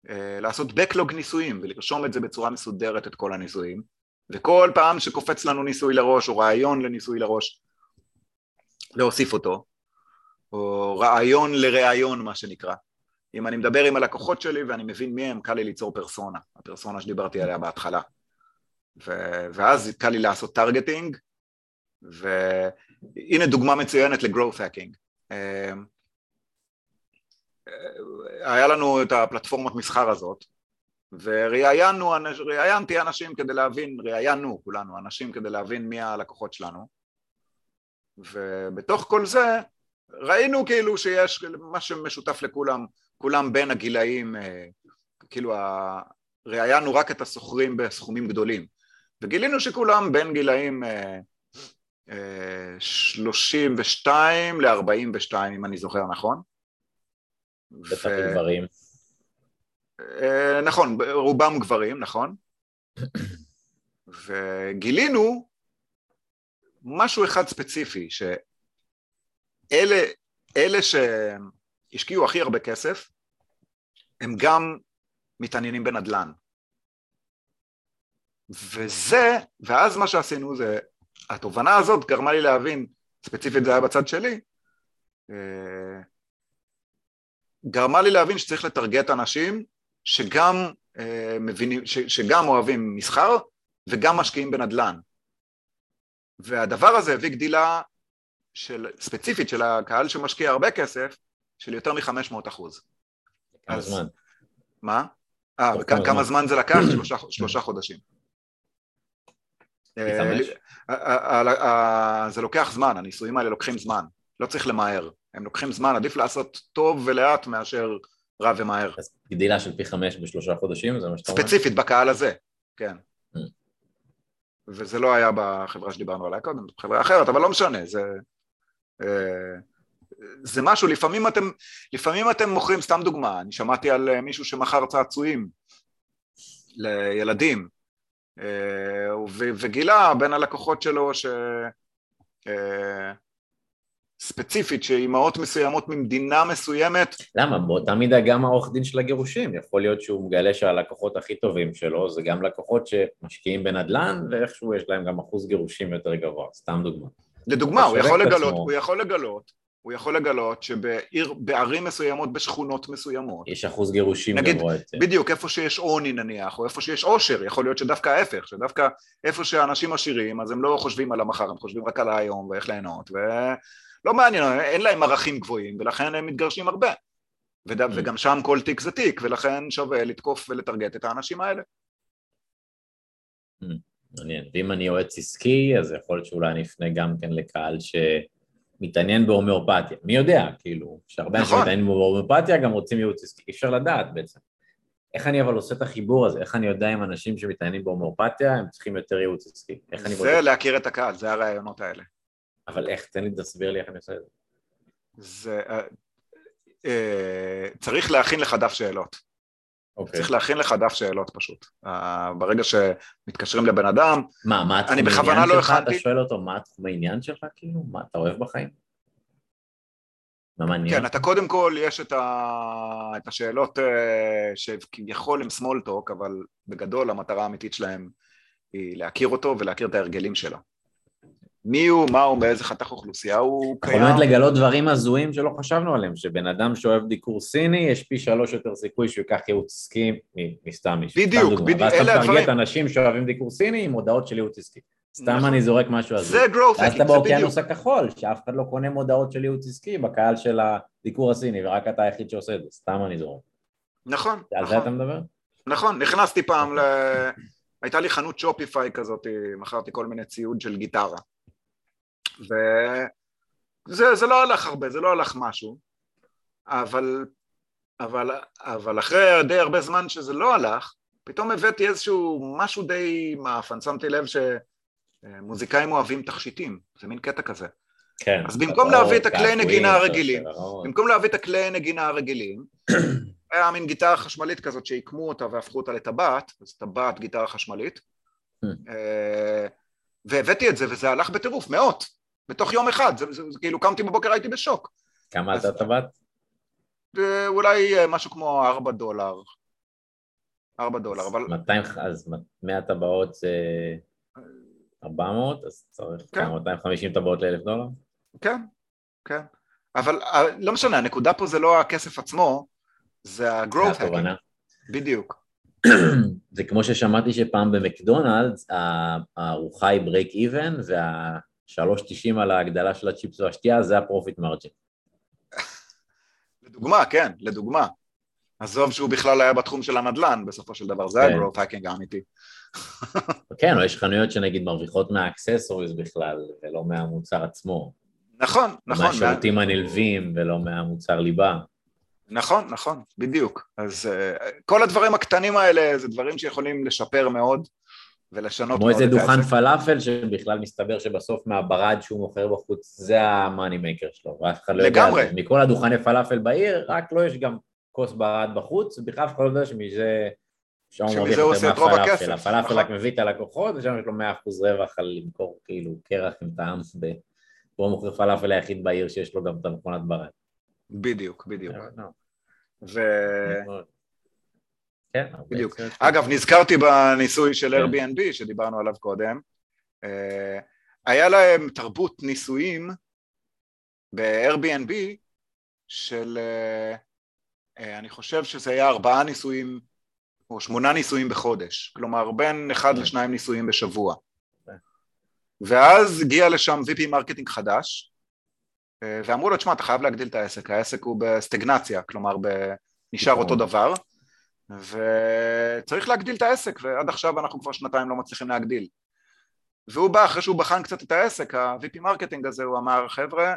B: אה, לעשות backlog ניסויים, ולרשום את זה בצורה מסודרת, את כל הניסויים, וכל פעם שקופץ לנו ניסוי לראש, או רעיון לניסוי לראש, להוסיף אותו, או רעיון לראיון מה שנקרא. אם אני מדבר עם הלקוחות שלי ואני מבין מי הם, קל לי ליצור פרסונה, הפרסונה שדיברתי עליה בהתחלה. ו- ואז קל לי לעשות טרגטינג, והנה דוגמה מצוינת ל-growth hacking. אמ, היה לנו את הפלטפורמת מסחר הזאת, וראיינתי אנשים כדי להבין, ראיינו כולנו אנשים כדי להבין מי הלקוחות שלנו, ובתוך כל זה ראינו כאילו שיש מה שמשותף לכולם, כולם בין הגילאים, אה, כאילו ראיינו רק את הסוחרים בסכומים גדולים, וגילינו שכולם בין גילאים 32 אה, ל-42 אם אני זוכר נכון.
A: בטח ו... גברים.
B: אה, נכון, רובם גברים, נכון. וגילינו משהו אחד ספציפי, שאלה שהשקיעו הכי הרבה כסף, הם גם מתעניינים בנדל"ן. וזה, ואז מה שעשינו זה, התובנה הזאת גרמה לי להבין, ספציפית זה היה בצד שלי, אה, גרמה לי להבין שצריך לטרגט אנשים שגם אה, מבינים, ש, שגם אוהבים מסחר וגם משקיעים בנדל"ן. והדבר הזה הביא גדילה של, ספציפית של הקהל שמשקיע הרבה כסף, של יותר מ-500 אחוז.
A: כמה אז, זמן?
B: מה? אה, כמה, כמה זמן זה לקח? שלושה, שלושה חודשים. אה, זה לוקח זמן, הניסויים האלה לוקחים זמן, לא צריך למהר, הם לוקחים זמן, עדיף לעשות טוב ולאט מאשר רע ומהר.
A: אז גדילה של פי חמש בשלושה חודשים, זה מה שאתה אומר?
B: ספציפית בקהל הזה, כן. Mm. וזה לא היה בחברה שדיברנו עליה קודם, בחברה אחרת, אבל לא משנה, זה... אה, זה משהו, לפעמים אתם, לפעמים אתם מוכרים, סתם דוגמה, אני שמעתי על אה, מישהו שמכר צעצועים לילדים, אה, וגילה בין הלקוחות שלו ש... ספציפית שאימהות מסוימות ממדינה מסוימת.
A: למה? באותה מידה גם העורך דין של הגירושים. יכול להיות שהוא מגלה שהלקוחות הכי טובים שלו זה גם לקוחות שמשקיעים בנדל"ן ואיכשהו יש להם גם אחוז גירושים יותר גבוה, סתם דוגמה.
B: לדוגמה, הוא יכול לגלות, הוא יכול לגלות הוא יכול לגלות שבערים מסוימות, בשכונות מסוימות
A: יש אחוז גירושים נגיד, גבוה יותר
B: בדיוק, איפה שיש עוני נניח, או איפה שיש עושר, יכול להיות שדווקא ההפך, שדווקא איפה שאנשים עשירים, אז הם לא חושבים על המחר, הם חושבים רק על היום ואיך ליהנות, ולא מעניין, אין להם ערכים גבוהים, ולכן הם מתגרשים הרבה. וד... mm. וגם שם כל תיק זה תיק, ולכן שווה לתקוף ולטרגט את האנשים האלה.
A: Mm. מעניין. ואם אני יועץ עסקי, אז יכול להיות שאולי אני אפנה גם כן לקהל שמתעניין בהומאופתיה. מי יודע, כאילו, שהרבה אנשים נכון. מתעניינים בהומאופתיה גם רוצים ייעוץ עסקי, אי אפשר לדעת בעצם. איך אני אבל עושה את החיבור הזה? איך אני יודע אם אנשים שמתעניינים בהומאופתיה הם צריכים יותר ייעוץ עסקי? איך אני
B: זה? להכיר את הקהל, זה הרעיונות האלה.
A: אבל איך? תן לי, תסביר לי איך אני עושה את זה.
B: זה... אה, אה, צריך להכין לך דף שאלות. Okay. אוקיי. צריך להכין לך דף שאלות פשוט. Uh, ברגע שמתקשרים לבן אדם,
A: מה, מה התחום העניין לא שלך? הכנתי... אתה שואל אותו מה התחום העניין שלך כאילו? מה אתה אוהב בחיים? מה מעניין?
B: כן, אתה קודם כל, יש את, ה... את השאלות uh, שכביכול הם small talk, אבל בגדול המטרה האמיתית שלהם היא להכיר אותו ולהכיר את ההרגלים שלו. מי הוא, מה הוא, באיזה חתך אוכלוסייה הוא
A: קיים. יכול באמת לגלות דברים הזויים שלא חשבנו עליהם, שבן אדם שאוהב דיקור סיני, יש פי שלוש יותר סיכוי שהוא ייקח ייעוץ עסקי מסתם מישהו.
B: בדיוק, בדיוק,
A: אלה הדברים. ואז אתה מטרגט אנשים שאוהבים דיקור סיני עם הודעות של ייעוץ עסקי. סתם נכון. אני זורק משהו על
B: זה. זה growth hacking,
A: ואז אתה באוקיינוס הכחול, שאף אחד לא קונה מודעות של ייעוץ עסקי בקהל של הדיקור הסיני, ורק אתה היחיד שעושה את זה, סתם אני זורק.
B: נכון, נכון.
A: על זה נכון. אתה מדבר?
B: נכון, נכנסתי פעם ל... הייתה לי חנות שופיפיי כזאת, מכרתי כל מיני ציוד של גיטרה. וזה זה לא הלך הרבה, זה לא הלך משהו, אבל, אבל, אבל אחרי די הרבה זמן שזה לא הלך, פתאום הבאתי איזשהו משהו די מאפן, שמתי לב שמוזיקאים אוהבים תכשיטים, זה מין קטע כזה.
A: כן.
B: אז במקום להביא את הכלי נגינה הרגילים, במקום להביא את הכלי נגינה הרגילים, היה מין גיטרה חשמלית כזאת שהקמו אותה והפכו אותה לטבעת, אז טבעת גיטרה חשמלית, hmm. אה, והבאתי את זה וזה הלך בטירוף, מאות, בתוך יום אחד, זה, זה, זה כאילו קמתי בבוקר הייתי בשוק.
A: כמה אתה טבעת?
B: אולי אה, משהו כמו ארבע דולר. ארבע דולר, אבל...
A: 200, אז 100 טבעות זה 400, אז צריך כן. כמה, 250 טבעות לאלף דולר?
B: כן, כן. אבל אה, לא משנה, הנקודה פה זה לא הכסף עצמו, זה ה-growth hacking. בדיוק.
A: זה כמו ששמעתי שפעם במקדונלדס הארוחה היא break even וה... 3.90 על ההגדלה של הצ'יפס והשתייה, זה ה profit margin.
B: לדוגמה, כן, לדוגמה. עזוב שהוא בכלל היה בתחום של הנדל"ן בסופו של דבר, זה כן. היה growth hacking האמיתי.
A: כן, או יש חנויות שנגיד מרוויחות מה accessories בכלל, ולא מהמוצר עצמו.
B: נכון, נכון.
A: מהשירותים הנלווים ולא מהמוצר ליבה.
B: נכון, נכון, בדיוק. אז uh, כל הדברים הקטנים האלה זה דברים שיכולים לשפר מאוד. ולשנות
A: כמו איזה דוכן פלאפל שבכלל מסתבר שבסוף מהברד שהוא מוכר בחוץ זה ה money maker שלו, ואף אחד לא יודע, לגמרי. מכל הדוכני פלאפל בעיר, רק לו יש גם כוס ברד בחוץ, ובכלל אף אחד לא יודע שמזה, שם הוא מרוויח יותר מהפלאפל, הפלאפל נכון. רק מביא את הלקוחות, ושם יש לו מאה אחוז רווח על למכור כאילו קרח עם טעם, והוא מוכר פלאפל היחיד בעיר שיש לו גם את המכונת ברד.
B: בדיוק, בדיוק. ו... כן, בדיוק. אגב, נזכרתי בניסוי של כן. Airbnb שדיברנו עליו קודם. אה, היה להם תרבות ניסויים ב-Airbnb של, אה, אה, אני חושב שזה היה ארבעה ניסויים או שמונה ניסויים בחודש, כלומר בין אחד כן. לשניים ניסויים בשבוע. ואז הגיע לשם VP marketing חדש, ואמרו לו, תשמע, אתה חייב להגדיל את העסק, העסק הוא בסטגנציה, כלומר. נשאר אותו דבר, וצריך להגדיל את העסק, ועד עכשיו אנחנו כבר שנתיים לא מצליחים להגדיל. והוא בא, אחרי שהוא בחן קצת את העסק, ה-VP marketing הזה, הוא אמר, חבר'ה,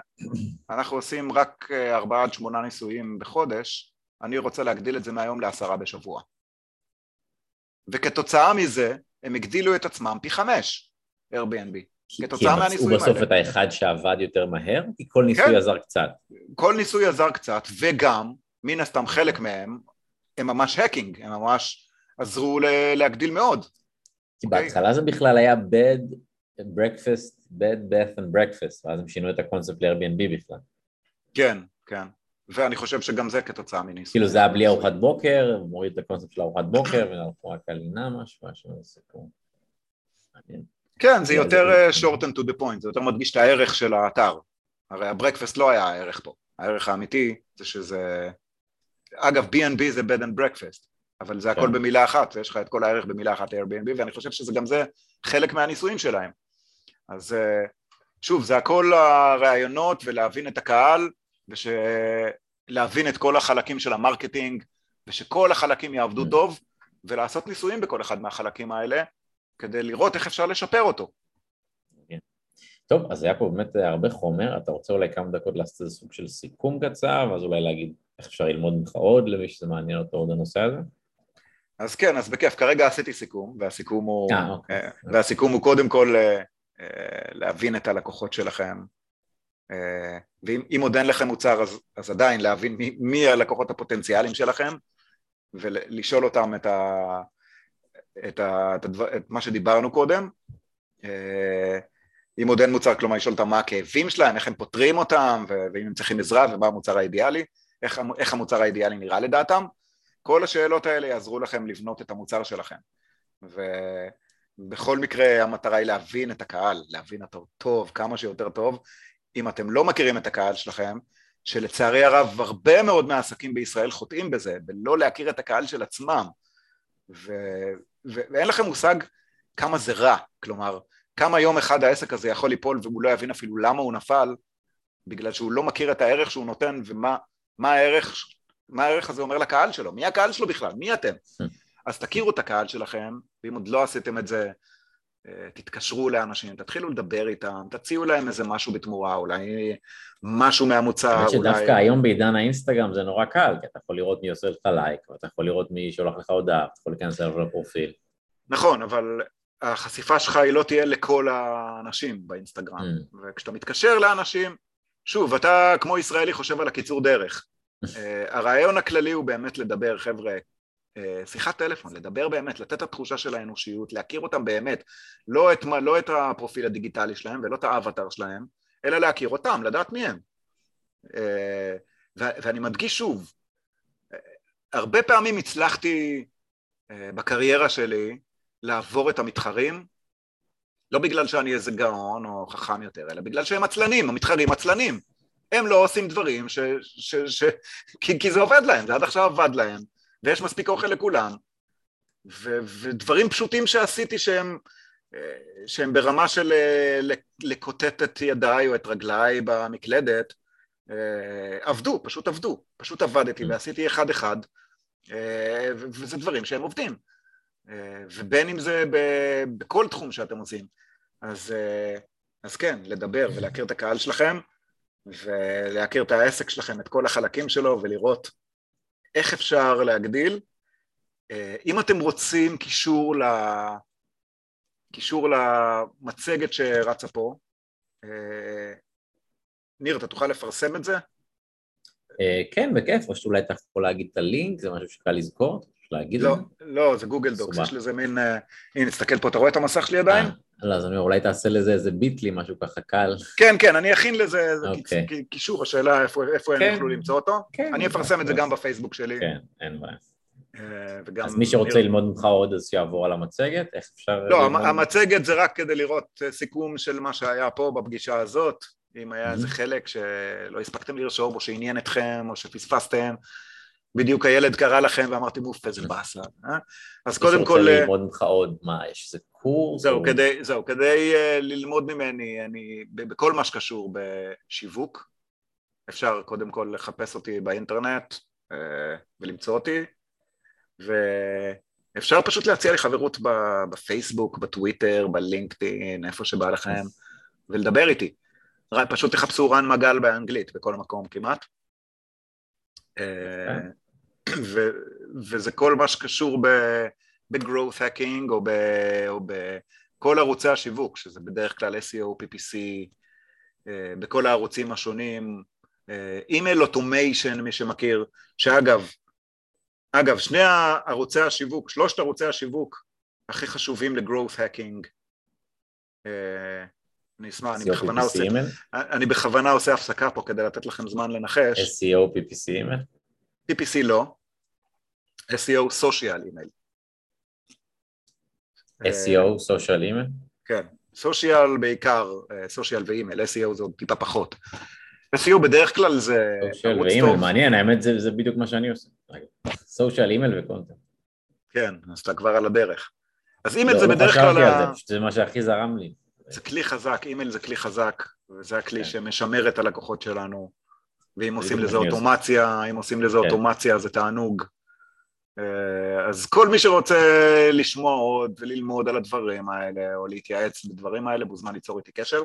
B: אנחנו עושים רק אה, ארבעה עד שמונה ניסויים בחודש, אני רוצה להגדיל את זה מהיום לעשרה בשבוע. וכתוצאה מזה, הם הגדילו את עצמם פי חמש, Airbnb.
A: כתוצאה מהניסויים האלה. כי מצאו בסוף את האחד שעבד יותר מהר? כי כל ניסוי כן. עזר קצת.
B: כל ניסוי עזר קצת, וגם, מן הסתם חלק מהם, הם ממש האקינג, הם ממש עזרו להגדיל מאוד.
A: כי אוקיי? בהתחלה זה בכלל היה bed breakfast, bed bath and breakfast, ואז הם שינו את הקונספט ל-Airbnb בכלל.
B: כן, כן. ואני חושב שגם זה כתוצאה מניסוי.
A: כאילו זה היה בלי ארוחת בוקר, מוריד את הקונספט של ארוחת בוקר, והלכו רק על לינה משהו, משהו, סיפור.
B: כן, זה יותר אה, short and to the point, זה יותר מדגיש את הערך של האתר. הרי ה breakfast לא היה הערך פה, הערך האמיתי זה שזה... אגב, B&B זה bed and breakfast, אבל זה הכל כן. במילה אחת, יש לך את כל הערך במילה אחת Airbnb, ואני חושב שזה גם זה חלק מהניסויים שלהם. אז אה, שוב, זה הכל הרעיונות ולהבין את הקהל, ולהבין את כל החלקים של ה marketing, ושכל החלקים יעבדו mm. טוב, ולעשות ניסויים בכל אחד מהחלקים האלה, כדי לראות איך אפשר לשפר אותו.
A: כן. טוב, אז היה פה באמת הרבה חומר, אתה רוצה אולי כמה דקות לעשות איזה סוג של סיכום קצר, ואז אולי להגיד איך אפשר ללמוד ממך עוד למי שזה מעניין אותו עוד הנושא הזה?
B: אז כן, אז בכיף, כרגע עשיתי סיכום, והסיכום הוא, 아, אה, אוקיי. אה, והסיכום הוא קודם כל אה, להבין את הלקוחות שלכם, ואם עוד אין לכם מוצר אז, אז עדיין להבין מי, מי הלקוחות הפוטנציאליים שלכם, ולשאול אותם את, ה, את, ה, את, הדבר, את מה שדיברנו קודם, אם עוד אין מוצר, כלומר לשאול אותם מה הכאבים שלהם, איך הם פותרים אותם, ואם הם צריכים עזרה ומה המוצר האידיאלי, איך, איך המוצר האידיאלי נראה לדעתם, כל השאלות האלה יעזרו לכם לבנות את המוצר שלכם. ובכל מקרה המטרה היא להבין את הקהל, להבין אותו טוב, כמה שיותר טוב. אם אתם לא מכירים את הקהל שלכם, שלצערי הרב הרבה מאוד מהעסקים בישראל חוטאים בזה, בלא להכיר את הקהל של עצמם. ו... ו... ואין לכם מושג כמה זה רע, כלומר, כמה יום אחד העסק הזה יכול ליפול והוא לא יבין אפילו למה הוא נפל, בגלל שהוא לא מכיר את הערך שהוא נותן ומה הערך מה הערך הזה אומר לקהל שלו, מי הקהל שלו בכלל, מי אתם? אז תכירו את הקהל שלכם, ואם עוד לא עשיתם את זה, תתקשרו לאנשים, תתחילו לדבר איתם, תציעו להם איזה משהו בתמורה, אולי משהו מהמוצר,
A: אולי... שדווקא היום בעידן האינסטגרם זה נורא קל, כי אתה יכול לראות מי עושה לך לייק, ואתה יכול לראות מי שולח לך הודעה, אתה יכול להיכנס אליו לפרופיל.
B: נכון, אבל החשיפה שלך היא לא תהיה לכל האנשים באינסטגרם, mm. וכשאתה מתקשר לאנשים, שוב, אתה כמו ישראלי חושב על הקיצור דרך. אה, הרעיון הכללי הוא באמת לדבר, חבר'ה, שיחת טלפון, לדבר באמת, לתת את התחושה של האנושיות, להכיר אותם באמת, לא את, לא את הפרופיל הדיגיטלי שלהם ולא את האבטר שלהם, אלא להכיר אותם, לדעת מי הם. אה, ואני מדגיש שוב, הרבה פעמים הצלחתי בקריירה שלי לעבור את המתחרים, לא בגלל שאני איזה גאון או חכם יותר, אלא בגלל שהם עצלנים, המתחרים עצלנים. הם לא עושים דברים ש... ש, ש כי, כי זה עובד להם, זה עד עכשיו עבד להם, ויש מספיק אוכל לכולם, ו, ודברים פשוטים שעשיתי שהם, שהם ברמה של אה, לקוטט את ידיי או את רגליי במקלדת, אה, עבדו, פשוט עבדו, פשוט עבדתי mm. ועשיתי אחד-אחד, אה, וזה דברים שהם עובדים. ובין אם זה בכל תחום שאתם עושים. אז, אז כן, לדבר ולהכיר את הקהל שלכם, ולהכיר את העסק שלכם, את כל החלקים שלו, ולראות איך אפשר להגדיל. אה, אם אתם רוצים קישור, ל... קישור למצגת שרצה פה, אה, ניר, אתה תוכל לפרסם את זה?
A: אה, כן, בכיף, או שאולי אתה יכול להגיד את הלינק, זה משהו שקל לזכור, להגיד
B: לא, לא, זה גוגל דוקס, יש לזה מין, הנה, תסתכל פה, אתה רואה את המסך שלי עדיין?
A: לא, אז אני אומר, אולי תעשה לזה איזה ביטלי, משהו ככה קל.
B: כן, כן, אני אכין לזה איזה אוקיי. קישור, השאלה איפה, איפה כן. הם יוכלו למצוא אותו. כן, אני אפרסם את זה גם בפייסבוק שלי.
A: כן, אין בעיה. אה, וגם אז מי שרוצה. ללמוד ממך עוד אז שיעבור על המצגת, איך אפשר...
B: לא, ללמוד... המצגת זה רק כדי לראות אה, סיכום של מה שהיה פה בפגישה הזאת, אם היה איזה חלק שלא הספקתם לרשום או שעניין אתכם או שפספסתם, בדיוק הילד קרא לכם ואמרתי, מוף, איזה באסה. אה? אז
A: מי
B: קודם כל...
A: שרוצה
B: אה,
A: ללמוד ממך עוד, מה, יש איזה קורס?
B: זהו, כדי, זהו, כדי uh, ללמוד ממני, אני, בכל מה שקשור בשיווק, אפשר קודם כל לחפש אותי באינטרנט uh, ולמצוא אותי, ואפשר פשוט להציע לי חברות בפייסבוק, בטוויטר, בלינקדאין, איפה שבא לכם, ולדבר איתי. פשוט תחפשו רן מגל באנגלית, בכל מקום כמעט. אה, ו- וזה כל מה שקשור ב-growth hacking או, ב- או בכל ערוצי השיווק, שזה בדרך כלל SEO, PPC, אה, בכל הערוצים השונים, email automation, מי שמכיר, שאגב, אגב, שני ערוצי השיווק, שלושת ערוצי השיווק הכי חשובים ל-growth hacking, אה, אני אשמח, אני
A: SEO,
B: בכוונה עושה? אני בכוונה עושה הפסקה פה כדי לתת לכם זמן לנחש,
A: SEO, PPC אימייל?
B: PPC לא, SEO social אימייל.
A: SEO, social אימייל?
B: כן, social בעיקר, social ואימייל, SEO זה עוד טיפה פחות. SEO בדרך כלל זה social
A: ואימייל, מעניין, האמת זה זה בדיוק מה שאני עושה. social, אימייל ו content.
B: כן, אז אתה כבר על הדרך. אז אימייל
A: לא
B: זה
A: לא
B: בדרך כלל,
A: על
B: ה-
A: זה, זה מה שהכי זרם לי.
B: זה כלי חזק, אימייל זה כלי חזק, וזה הכלי
A: כן.
B: שמשמר את הלקוחות שלנו, ואם עושים לזה. אוטומציה, אם עושים לזה
A: כן.
B: אוטומציה זה תענוג. אה, אז כל מי שרוצה לשמוע עוד וללמוד על הדברים האלה, או להתייעץ בדברים האלה, מוזמן ליצור איתי קשר.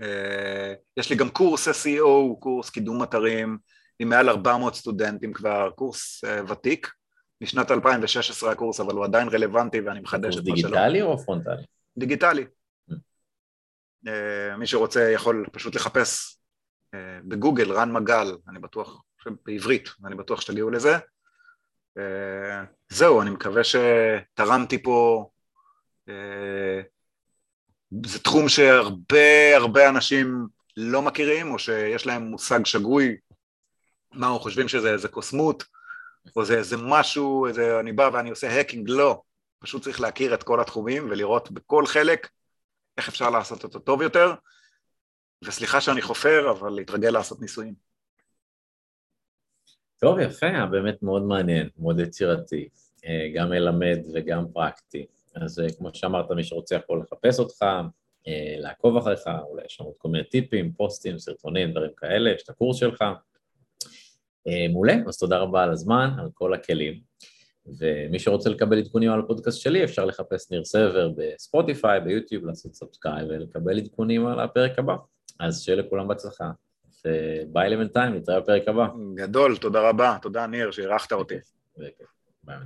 B: אה, יש לי גם קורס SEO, קורס קידום אתרים, עם מעל 400 סטודנטים כבר, קורס אה, ותיק, משנת 2016 הקורס, אבל הוא עדיין רלוונטי ואני מחדש את מה שלא.
A: דיגיטלי או פרונטלי?
B: דיגיטלי.
A: Mm.
B: מי שרוצה יכול פשוט לחפש בגוגל רן מגל, אני בטוח, בעברית, אני בטוח שתגיעו לזה. אה, זהו, אני מקווה שתרמתי פה, אה, זה תחום שהרבה הרבה אנשים לא מכירים, או שיש להם מושג שגוי, מה, או חושבים שזה איזה קוסמות, או זה איזה משהו, איזה, אני בא ואני עושה האקינג, לא. פשוט צריך להכיר את כל התחומים ולראות בכל חלק איך אפשר לעשות אותו טוב יותר, וסליחה שאני חופר, אבל להתרגל לעשות ניסויים.
A: טוב, יפה, היה באמת מאוד מעניין, מאוד יצירתי, אה, גם מלמד וגם פרקטי. אז אה, כמו שאמרת, מי שרוצה יכול לחפש אותך, אה, לעקוב אחריך, אולי יש שם עוד כל מיני טיפים, פוסטים, סרטונים, דברים כאלה, יש את הקורס שלך. אה, מעולה, אז תודה רבה על הזמן, על כל הכלים. ומי שרוצה לקבל עדכונים על הפודקאסט שלי, אפשר לחפש ניר סבר בספוטיפיי, ביוטיוב, לעשות subscribe ולקבל עדכונים על הפרק הבא. אז שיהיה לכולם בהצלחה. וביי לבינתיים, נתראה בפרק הבא.
B: גדול, תודה רבה, תודה ניר שאירחת אותי.
A: ביי.